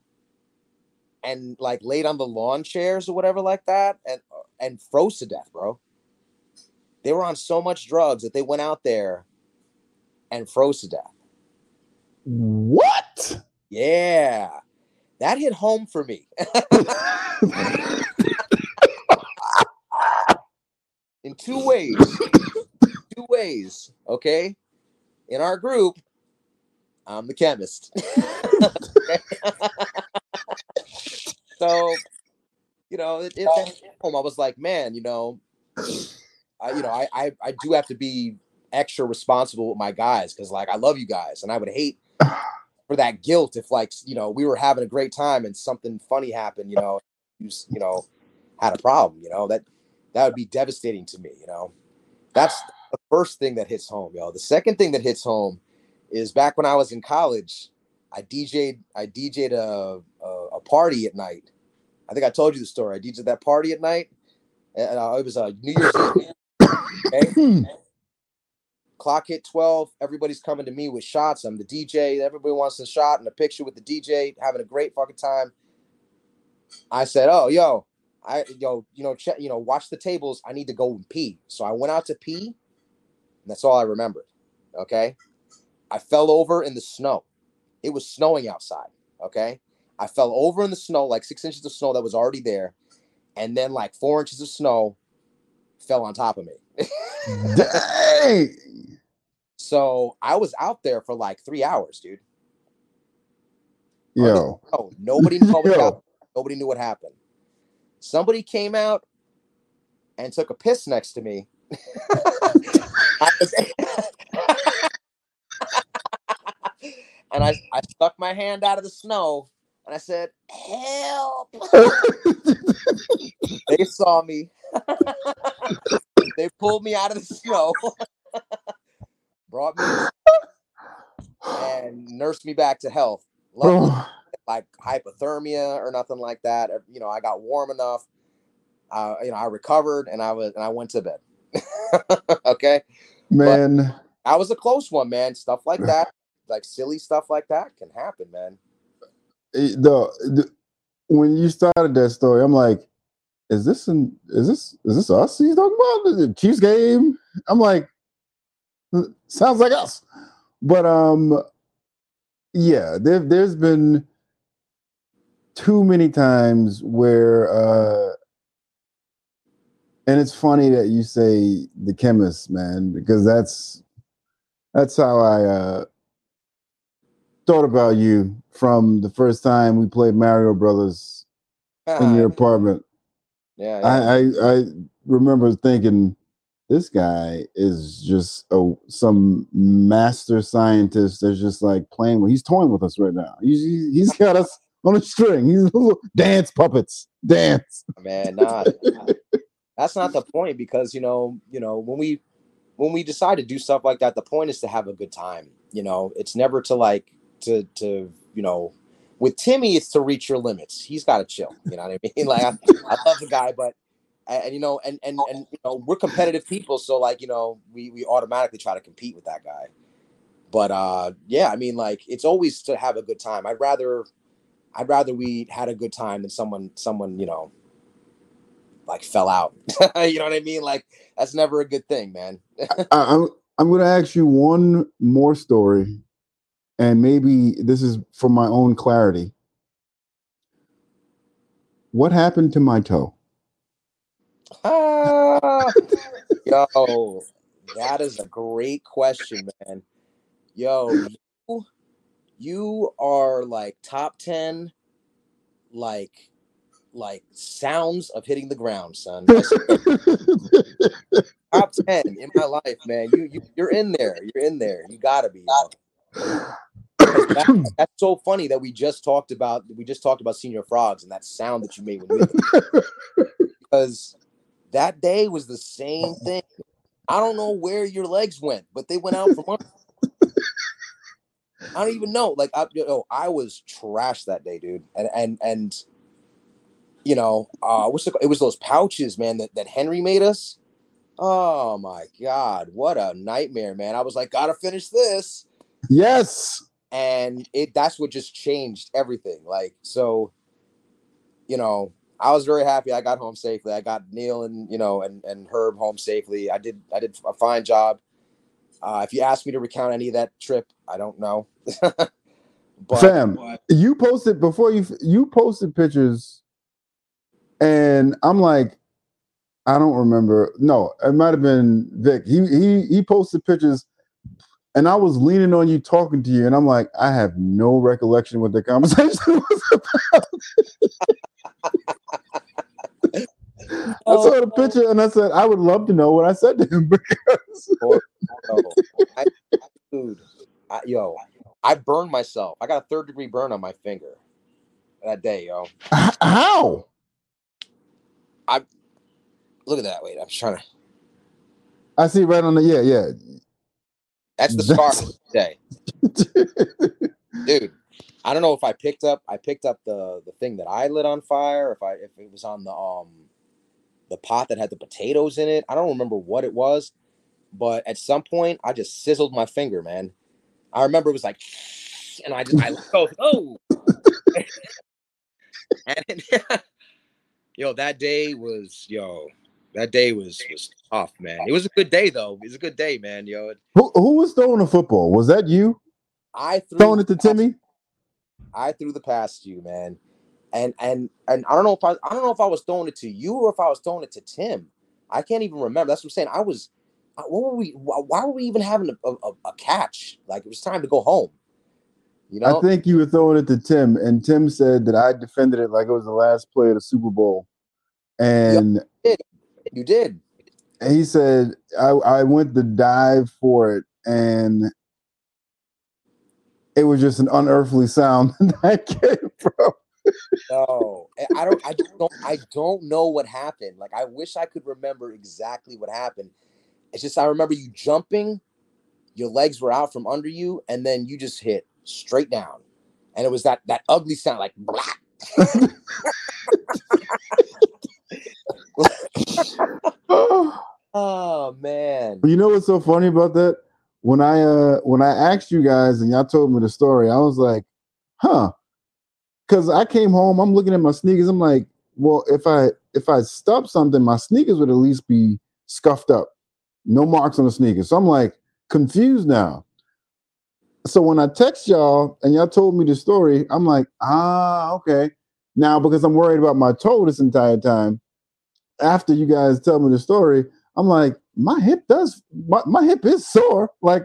S2: and like laid on the lawn chairs or whatever like that and uh, and froze to death bro They were on so much drugs that they went out there and froze to death.
S1: What?
S2: Yeah. That hit home for me. in two ways. Two ways, okay? In our group, I'm the chemist. so, you know, it, it, hit home. I was like, man, you know, I, you know, I, I, I do have to be extra responsible with my guys because, like, I love you guys, and I would hate for that guilt if, like, you know, we were having a great time and something funny happened, you know, you, you know, had a problem, you know, that that would be devastating to me, you know. That's the first thing that hits home, y'all. The second thing that hits home is back when I was in college, I DJ'd I DJ'd a, a, a party at night. I think I told you the story. I DJ'd that party at night. And uh, it was a New Year's Eve. Okay. Clock hit 12. Everybody's coming to me with shots. I'm the DJ. Everybody wants a shot and a picture with the DJ, having a great fucking time. I said, "Oh, yo, I yo, you know, check, you know, watch the tables. I need to go and pee." So I went out to pee, and that's all I remembered. Okay, I fell over in the snow. It was snowing outside. Okay, I fell over in the snow, like six inches of snow that was already there, and then like four inches of snow fell on top of me.
S1: Dang.
S2: So I was out there for like three hours, dude.
S1: Yo.
S2: Oh, nobody
S1: Yo.
S2: Nobody knew what happened. Somebody came out and took a piss next to me. I was- and I, I stuck my hand out of the snow and I said, Help. They saw me. they pulled me out of the snow, brought me and nursed me back to health. Luckily,
S1: Oh,
S2: like hypothermia or nothing like that. Uh, You know, I got warm enough. Uh, you know, I recovered and I was and I went to bed. okay,
S1: man.
S2: I was a close one, man. Stuff like that, like silly stuff like that, can happen, man.
S1: Eh, the, the when you started that story, I'm like, is this an is this is this us he's talking about? the it Chiefs game? I'm like, "Uh, sounds like us. But um yeah, there there's been too many times where uh and it's funny that you say the chemist, man, because that's that's how I uh thought about you from the first time we played Mario Brothers in your apartment.
S2: yeah, yeah.
S1: I, I I remember thinking this guy is just a some master scientist that's just like playing with he's toying with us right now. He's he's- he's got us on a string. He's little dance puppets. Dance.
S2: man nah, that's not the point because you know you know when we when we decide to do stuff like that the point is to have a good time you know? It's never to like to to you know with timmy it's to reach your limits. He's got to chill you know what i mean? Like I, I love the guy but and, and, you know and and and you know we're competitive people so like you know we we automatically try to compete with that guy. But uh yeah i mean like it's always to have a good time. I'd rather i'd rather we had a good time than someone someone you know like fell out. you know what I mean? Like that's never a good thing, man.
S1: I, I'm I'm gonna ask you one more story, and maybe this is for my own clarity. What happened to my toe?
S2: Ah, Yo, that is a great question, man. Yo, you, you are like top 10 like like sounds of hitting the ground, son. Top 10 in my life, man. You, you you're in there. You're in there. You gotta be. That- that's so funny that we just talked about we just talked about Señor Frogs and that sound that you made when you because that day was the same thing. I don't know where your legs went, but they went out from under. I don't even know. Like I, you know, I was trashed that day, dude. And and and you know, uh, what's the, it was those pouches, man, that that Henry made us. Oh my god, what a nightmare, man! I was like, gotta finish this,
S1: yes.
S2: and it that's what just changed everything. Like so, you know, I was very happy I got home safely. I got Neil and you know and and Herb home safely. I did I did a fine job. Uh, if you ask me to recount any of that trip, I don't know. but,
S1: Fam,
S2: but
S1: you posted before you you posted pictures, and I'm like, I don't remember. No, it might have been Vic. He he he posted pictures, and I was leaning on you talking to you, and I'm like, I have no recollection what the conversation was about. I saw the oh, picture and I said, I would love to know what I said to him because
S2: yo, I, dude, I, yo, I burned myself. I got a third degree burn on my finger that day, yo.
S1: H- how?
S2: Look at that. Wait, I'm trying to.
S1: I see right on the yeah, yeah.
S2: That's the scar of the day. dude i don't know if i picked up i picked up the the thing that i lit on fire if i if it was on the um the pot that had the potatoes in it i don't remember what it was but at some point i just sizzled my finger man i remember it was like and i just i go oh and yo that day was yo that day was was tough man it was a good day though it was a good day man yo
S1: Who who was throwing the football? Was that you
S2: i threw
S1: throwing it to Timmy?
S2: I threw the pass to you, man. And and and I don't know if I I don't know if I was throwing it to you or if I was throwing it to Tim. I can't even remember. That's what I'm saying. I was what were we why why were we even having a, a, a catch? Like it was time to go home. You know?
S1: I think you were throwing it to Tim, and Tim said that I defended it like it was the last play of the Super Bowl. And
S2: you did.
S1: he said I, I went to dive for it, and it was just an unearthly sound that came from.
S2: No. I- I don't I don't I don't know what happened. Like I wish I could remember exactly what happened. It's just I remember you jumping, your legs were out from under you, and then you just hit straight down. And it was that that ugly sound like blah. Oh man.
S1: You know what's so funny about that? When I uh when I asked you guys and y'all told me the story, I was like, huh. Cause I came home, I'm looking at my sneakers. I'm like, well, if I if I stub something, my sneakers would at least be scuffed up. No marks on the sneakers. So I'm like confused now. So when I text y'all and y'all told me the story, I'm like, ah, okay. Now because I'm worried about my toe this entire time, after you guys tell me the story, I'm like, my hip does my, my hip is sore. Like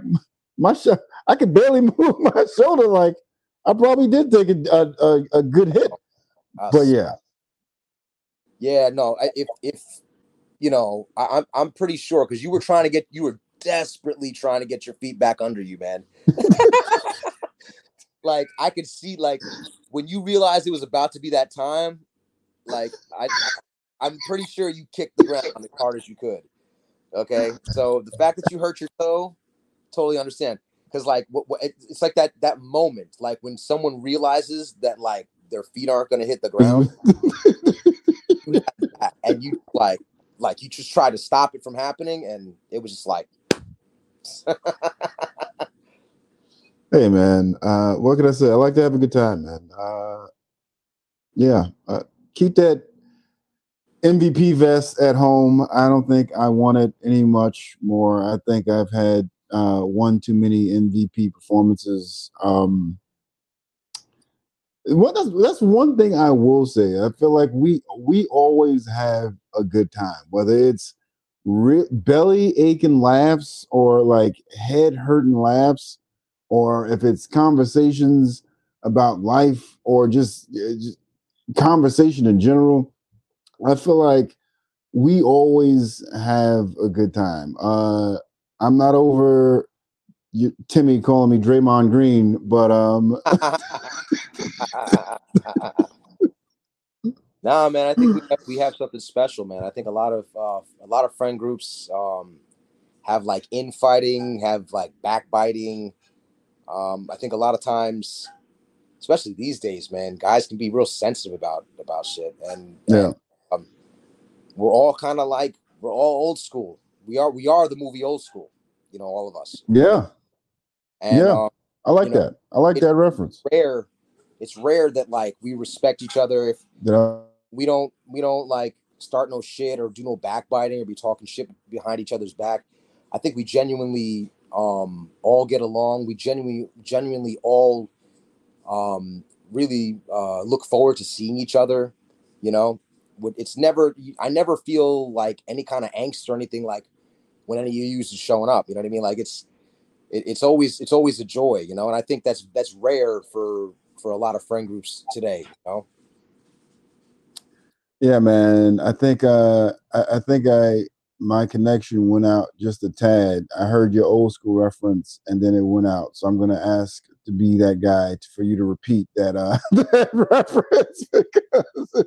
S1: my sh- I could barely move my shoulder. Like I probably did take a a, a, good hit.
S2: Uh,
S1: But yeah,
S2: Yeah, no. I- If if you know, I, I'm I'm pretty sure because you were trying to get you were desperately trying to get your feet back under you, man. like I could see like when you realized it was about to be that time, like I I'm pretty sure you kicked the ground as hard as you could. Okay, so the fact that you hurt your toe, totally understand. Because like what, what it's like that that moment, like when someone realizes that like their feet aren't going to hit the ground, and you like like you just try to stop it from happening, and it was just like
S1: hey man, uh, what can I say? I like to have a good time, man. Uh, yeah, uh, keep that MVP vest at home. I don't think I want it any much more. I think I've had uh, one too many MVP performances. Um, that's, that's one thing I will say. I feel like we we always have a good time, whether it's re- belly aching laughs or like head hurting laughs, or if it's conversations about life or just, uh, just conversation in general. I feel like we always have a good time. Uh, I'm not over you, Timmy calling me Draymond Green, but um,
S2: nah, man. I think we have, we have something special, man. I think a lot of uh, a lot of friend groups um, have like infighting, have like backbiting. Um, I think a lot of times, especially these days, man, guys can be real sensitive about about shit, and
S1: yeah,
S2: um, we're all kind of like we're all old school. We are we are the movie old school, you know, all of us.
S1: yeah,
S2: And
S1: Yeah.
S2: um,
S1: I like
S2: You know,
S1: that. I like that reference.
S2: rare, it's rare that like we respect each other if
S1: I
S2: we don't we don't like start no shit or do no backbiting or be talking shit behind each other's back. I think we genuinely um all get along. We genuinely genuinely all um really uh look forward to seeing each other, you know. It's never I never feel like any kind of angst or anything like when any of you is showing up. You know what I mean? Like it's it, it's always it's always a joy, you know, and I think that's that's rare for for a lot of friend groups today, you know.
S1: Yeah, man. I think uh I, I think I my connection went out just a tad. I heard your old school reference and then it went out. So I'm gonna ask to be that guy to, for you to repeat that uh that reference because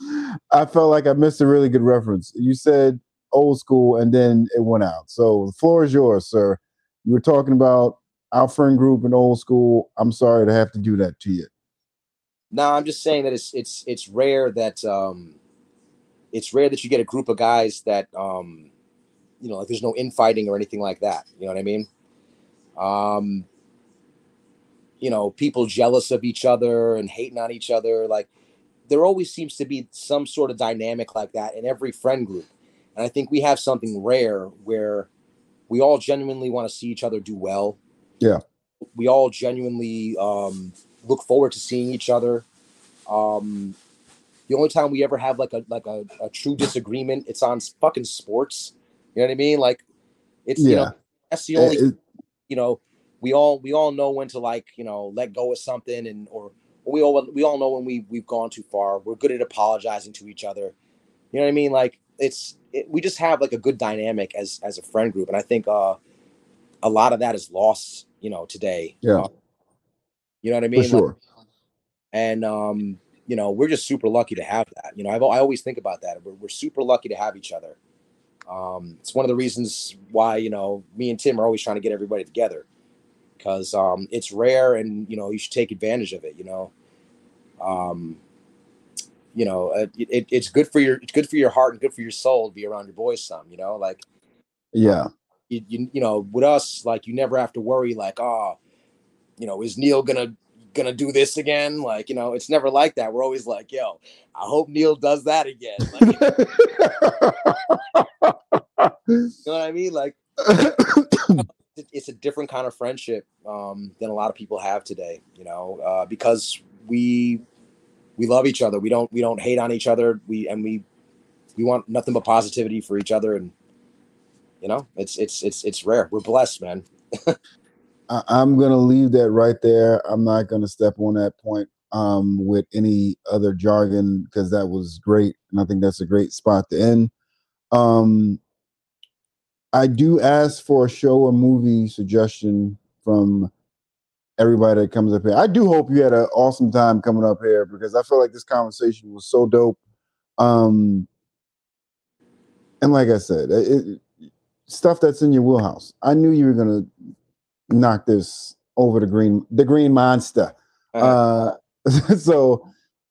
S1: I felt like I missed a really good reference. You said old school and then it went out. So the floor is yours, sir. You were talking about our friend group and old school. I'm sorry to have to do that to you.
S2: No, I'm just saying that it's it's it's rare that um it's rare that you get a group of guys that um you know like there's no infighting or anything like that. You know what I mean? Um you know, people jealous of each other and hating on each other. Like there always seems to be some sort of dynamic like that in every friend group. And I think we have something rare where we all genuinely want to see each other do well.
S1: Yeah.
S2: We all genuinely um look forward to seeing each other. Um, the only time we ever have like a like a, a true disagreement, it's on fucking sports. You know what I mean? Like, it's yeah. you know that's the only it, you know we all we all know when to like you know let go of something and or we all we all know when we we've gone too far. We're good at apologizing to each other. You know what I mean? Like it's it, we just have like a good dynamic as as a friend group, and I think uh a lot of that is lost. You know today.
S1: Yeah.
S2: Uh, you know what I mean?
S1: For sure. Like,
S2: and um, you know, we're just super lucky to have that. You know, I've, I always think about that. We're, we're super lucky to have each other. Um, it's one of the reasons why you know me and Tim are always trying to get everybody together because um, it's rare and you know you should take advantage of it. You know, um, you know it, it, it's good for your it's good for your heart and good for your soul to be around your boys some. You know, like
S1: yeah,
S2: you, you, you know with us like you never have to worry like oh you know is Neil gonna gonna do this again. Like, you know, it's never like that. We're always like, yo, I hope Neil does that again. Like, you know what I mean? Like it's a different kind of friendship um, than a lot of people have today, you know, uh, because we we love each other. We don't we don't hate on each other. We and we we want nothing but positivity for each other and you know, it's it's it's it's rare. We're blessed, man.
S1: I, am gonna leave that right there. I'm not gonna step on that point um, with any other jargon because that was great, and I think that's a great spot to end. Um, I do ask for a show or movie suggestion from everybody that comes up here. I do hope you had an awesome time coming up here because I feel like this conversation was so dope. Um, and like I said, it, stuff that's in your wheelhouse. I knew you were gonna knock this over the green the green monster. Uh-huh. Uh, so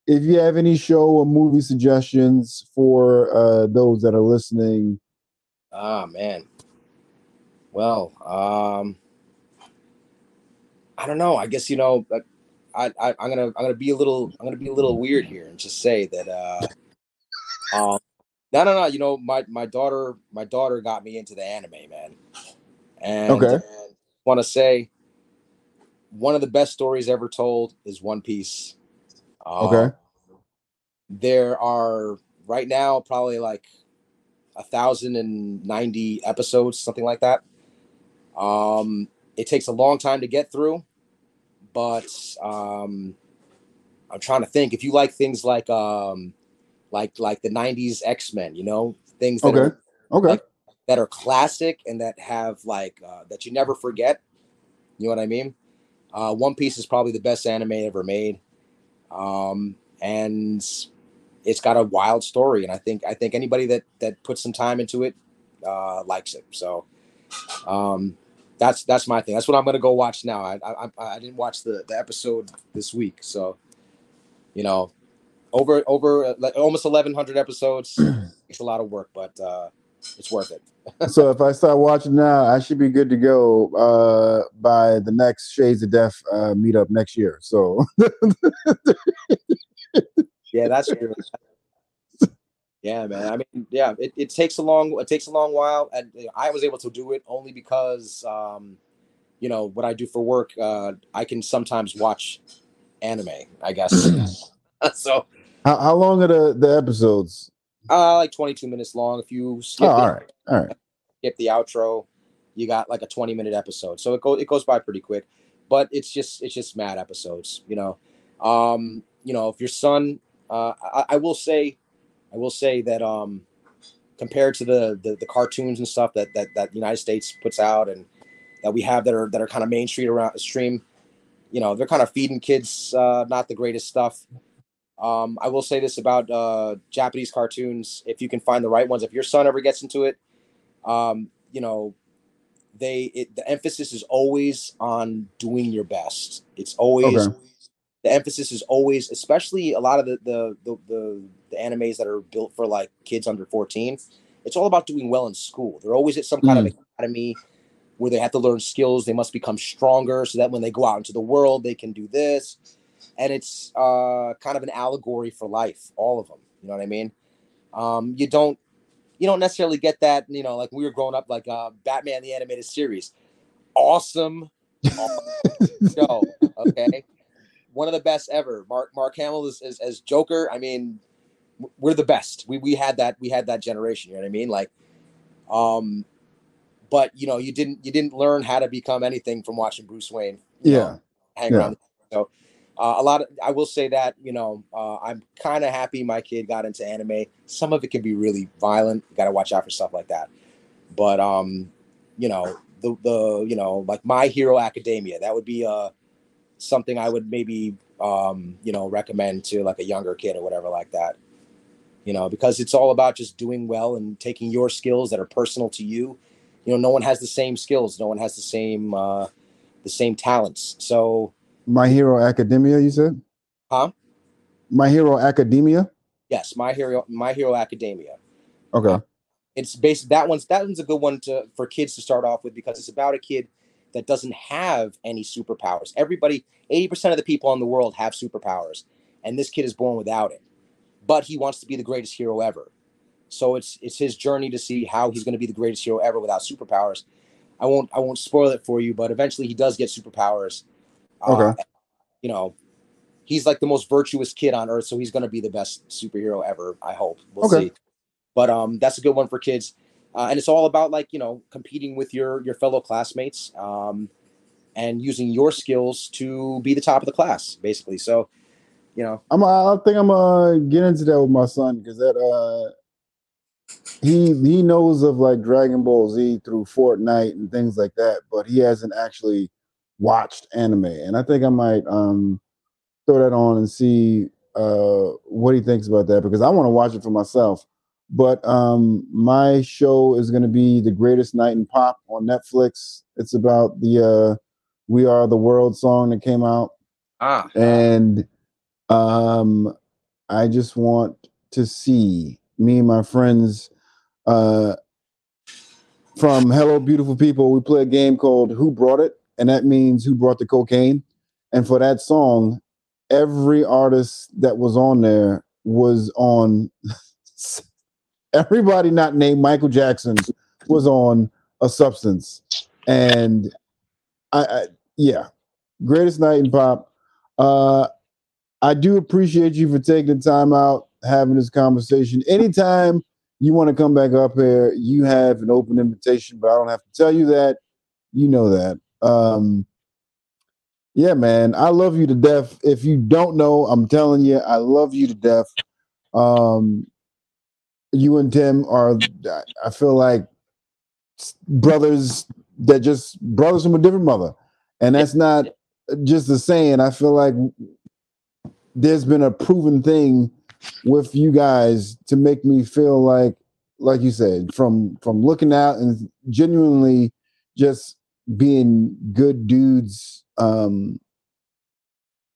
S1: if you have any show or movie suggestions for uh, those that are listening.
S2: Ah man. Well, um I don't know. I guess you know I, I am gonna I'm gonna be a little I'm gonna be a little weird here and just say that uh um no no no you know my my daughter my daughter got me into the anime man and
S1: okay
S2: want to say one of the best stories ever told is One Piece.
S1: Uh, okay.
S2: There are right now probably like a thousand and ninety episodes, something like that. Um, it takes a long time to get through, but um, I'm trying to think. If you like things like um, like like the '90s X Men, you know, things that
S1: okay.
S2: are
S1: okay.
S2: Like, that are classic and that have like uh, that you never forget. You know what I mean? Uh, One Piece is probably the best anime ever made, um, and it's got a wild story. And I think I think anybody that that puts some time into it uh, likes it. So um, that's that's my thing. That's what I'm gonna go watch now. I I, I didn't watch the the episode this week, so you know, over over uh, almost 1,100 episodes. it's a lot of work, but uh, it's worth it
S1: so if I start watching now, I should be good to go uh, by the next Shades of Death uh, meetup next year. So
S2: Yeah, that's true. yeah, man. I mean, yeah, it, it takes a long it takes a long while, and I was able to do it only because, um, you know, what I do for work. Uh, I can sometimes watch anime. I guess. so,
S1: How, how long are the, the episodes?
S2: Uh, like twenty two minutes long. If you skip,
S1: Oh,
S2: the,
S1: all right. All right.
S2: skip the outro, you got like a twenty minute episode. So it goes it goes by pretty quick, but it's just it's just mad episodes. You know, um, you know, if your son, uh, I, I will say, I will say that um, compared to the, the the cartoons and stuff that that that the United States puts out and that we have that are that are kind of mainstream around stream, you know, they're kind of feeding kids uh, not the greatest stuff. Um, I will say this about uh, Japanese cartoons: if you can find the right ones, if your son ever gets into it, um, you know, they it, the emphasis is always on doing your best. It's always
S1: Okay.
S2: the emphasis is always, especially a lot of the the, the the the animes that are built for like kids under fourteen. It's all about doing well in school. They're always at some kind of academy where they have to learn skills. They must become stronger so that when they go out into the world, they can do this. And it's uh, kind of an allegory for life, all of them. You know what I mean? Um, you don't you don't necessarily get that. You know, like we were growing up, like uh, Batman the animated series, awesome, awesome show. Okay, one of the best ever. Mark Mark Hamill is as, as Joker. I mean, we're the best. We we had that we had that generation. You know what I mean? Like, um, but you know, you didn't you didn't learn how to become anything from watching Bruce Wayne. you know,
S1: Yeah.
S2: hang
S1: Yeah.
S2: around. So uh, a lot of I will say that you know uh, I'm kind of happy my kid got into anime. Some of it can be really violent. You got to watch out for stuff like that. But um, you know the the you know like My Hero Academia that would be uh something I would maybe um you know recommend to like a younger kid or whatever like that. You know because it's all about just doing well and taking your skills that are personal to you. You know no one has the same skills. No one has the same uh the same talents. So
S1: My Hero Academia, you said?
S2: Huh?
S1: My Hero Academia?
S2: Yes, My Hero My Hero Academia.
S1: Okay.
S2: Uh, it's based that one's that one's a good one to for kids to start off with because it's about a kid that doesn't have any superpowers. Everybody, 80% of the people in the world have superpowers, and this kid is born without it. But he wants to be the greatest hero ever. So it's it's his journey to see how he's going to be the greatest hero ever without superpowers. I won't I won't spoil it for you, but eventually he does get superpowers. Uh,
S1: Okay.
S2: you know, he's like the most virtuous kid on earth, so he's going to be the best superhero ever. I hope. We'll
S1: Okay.
S2: see. But um, that's a good one for kids, uh, and it's all about like you know competing with your your fellow classmates, um, and using your skills to be the top of the class, basically. So, you know,
S1: I'm I think I'm gonna get into that with my son because that uh he he knows of like Dragon Ball Z through Fortnite and things like that, but he hasn't actually watched anime. And I think I might um throw that on and see uh what he thinks about that because I want to watch it for myself. But um my show is gonna be The Greatest Night in Pop on Netflix. It's about the uh We Are the World song that came out
S2: ah,
S1: and um i just want to see me and my friends uh from hello beautiful people we play a game called who brought it and that means who brought the cocaine and for that song every artist that was on there was on everybody not named michael jackson was on a substance and i, I yeah greatest night in pop uh, I do appreciate you for taking the time out, having this conversation. Anytime you want to come back up here, you have an open invitation, but I don't have to tell you that. You know that. Um, yeah, man, I love you to death. If you don't know, I'm telling you, I love you to death. Um, you and Tim are, I feel like brothers that just brothers from a different mother, and that's not just the saying. I feel like there's been a proven thing with you guys to make me feel like, like you said, from from looking out and genuinely just being good dudes. Um,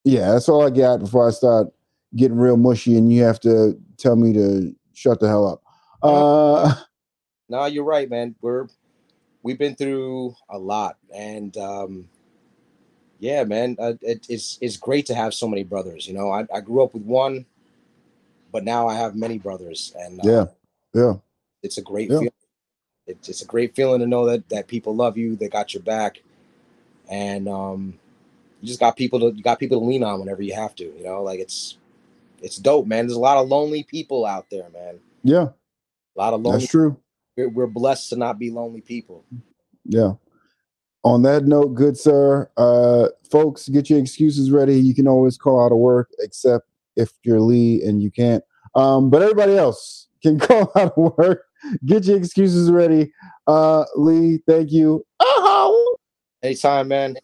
S1: yeah, that's all I got before I start getting real mushy, and you have to tell me to shut the hell up. Uh,
S2: no, you're right, man. We're we've been through a lot, and um, yeah, man, uh, it, it's it's great to have so many brothers. You know, I, I grew up with one, but now I have many brothers, and uh,
S1: Yeah. Yeah.
S2: it's a great
S1: Yeah.
S2: feeling. It's, it's a great feeling to know that that people love you, they got your back, and um, you just got people to you got people to lean on whenever you have to. You know, like it's it's dope, man. There's a lot of lonely people out there, man.
S1: Yeah.
S2: A lot of lonely.
S1: That's true.
S2: We're, we're blessed to not be lonely people.
S1: Yeah. On that note, good sir, uh, folks, get your excuses ready. You can always call out of work, except if you're Lee and you can't. Um, but everybody else can call out of work. Get your excuses ready. Uh, Lee, thank you. Oh,
S2: Anytime, man.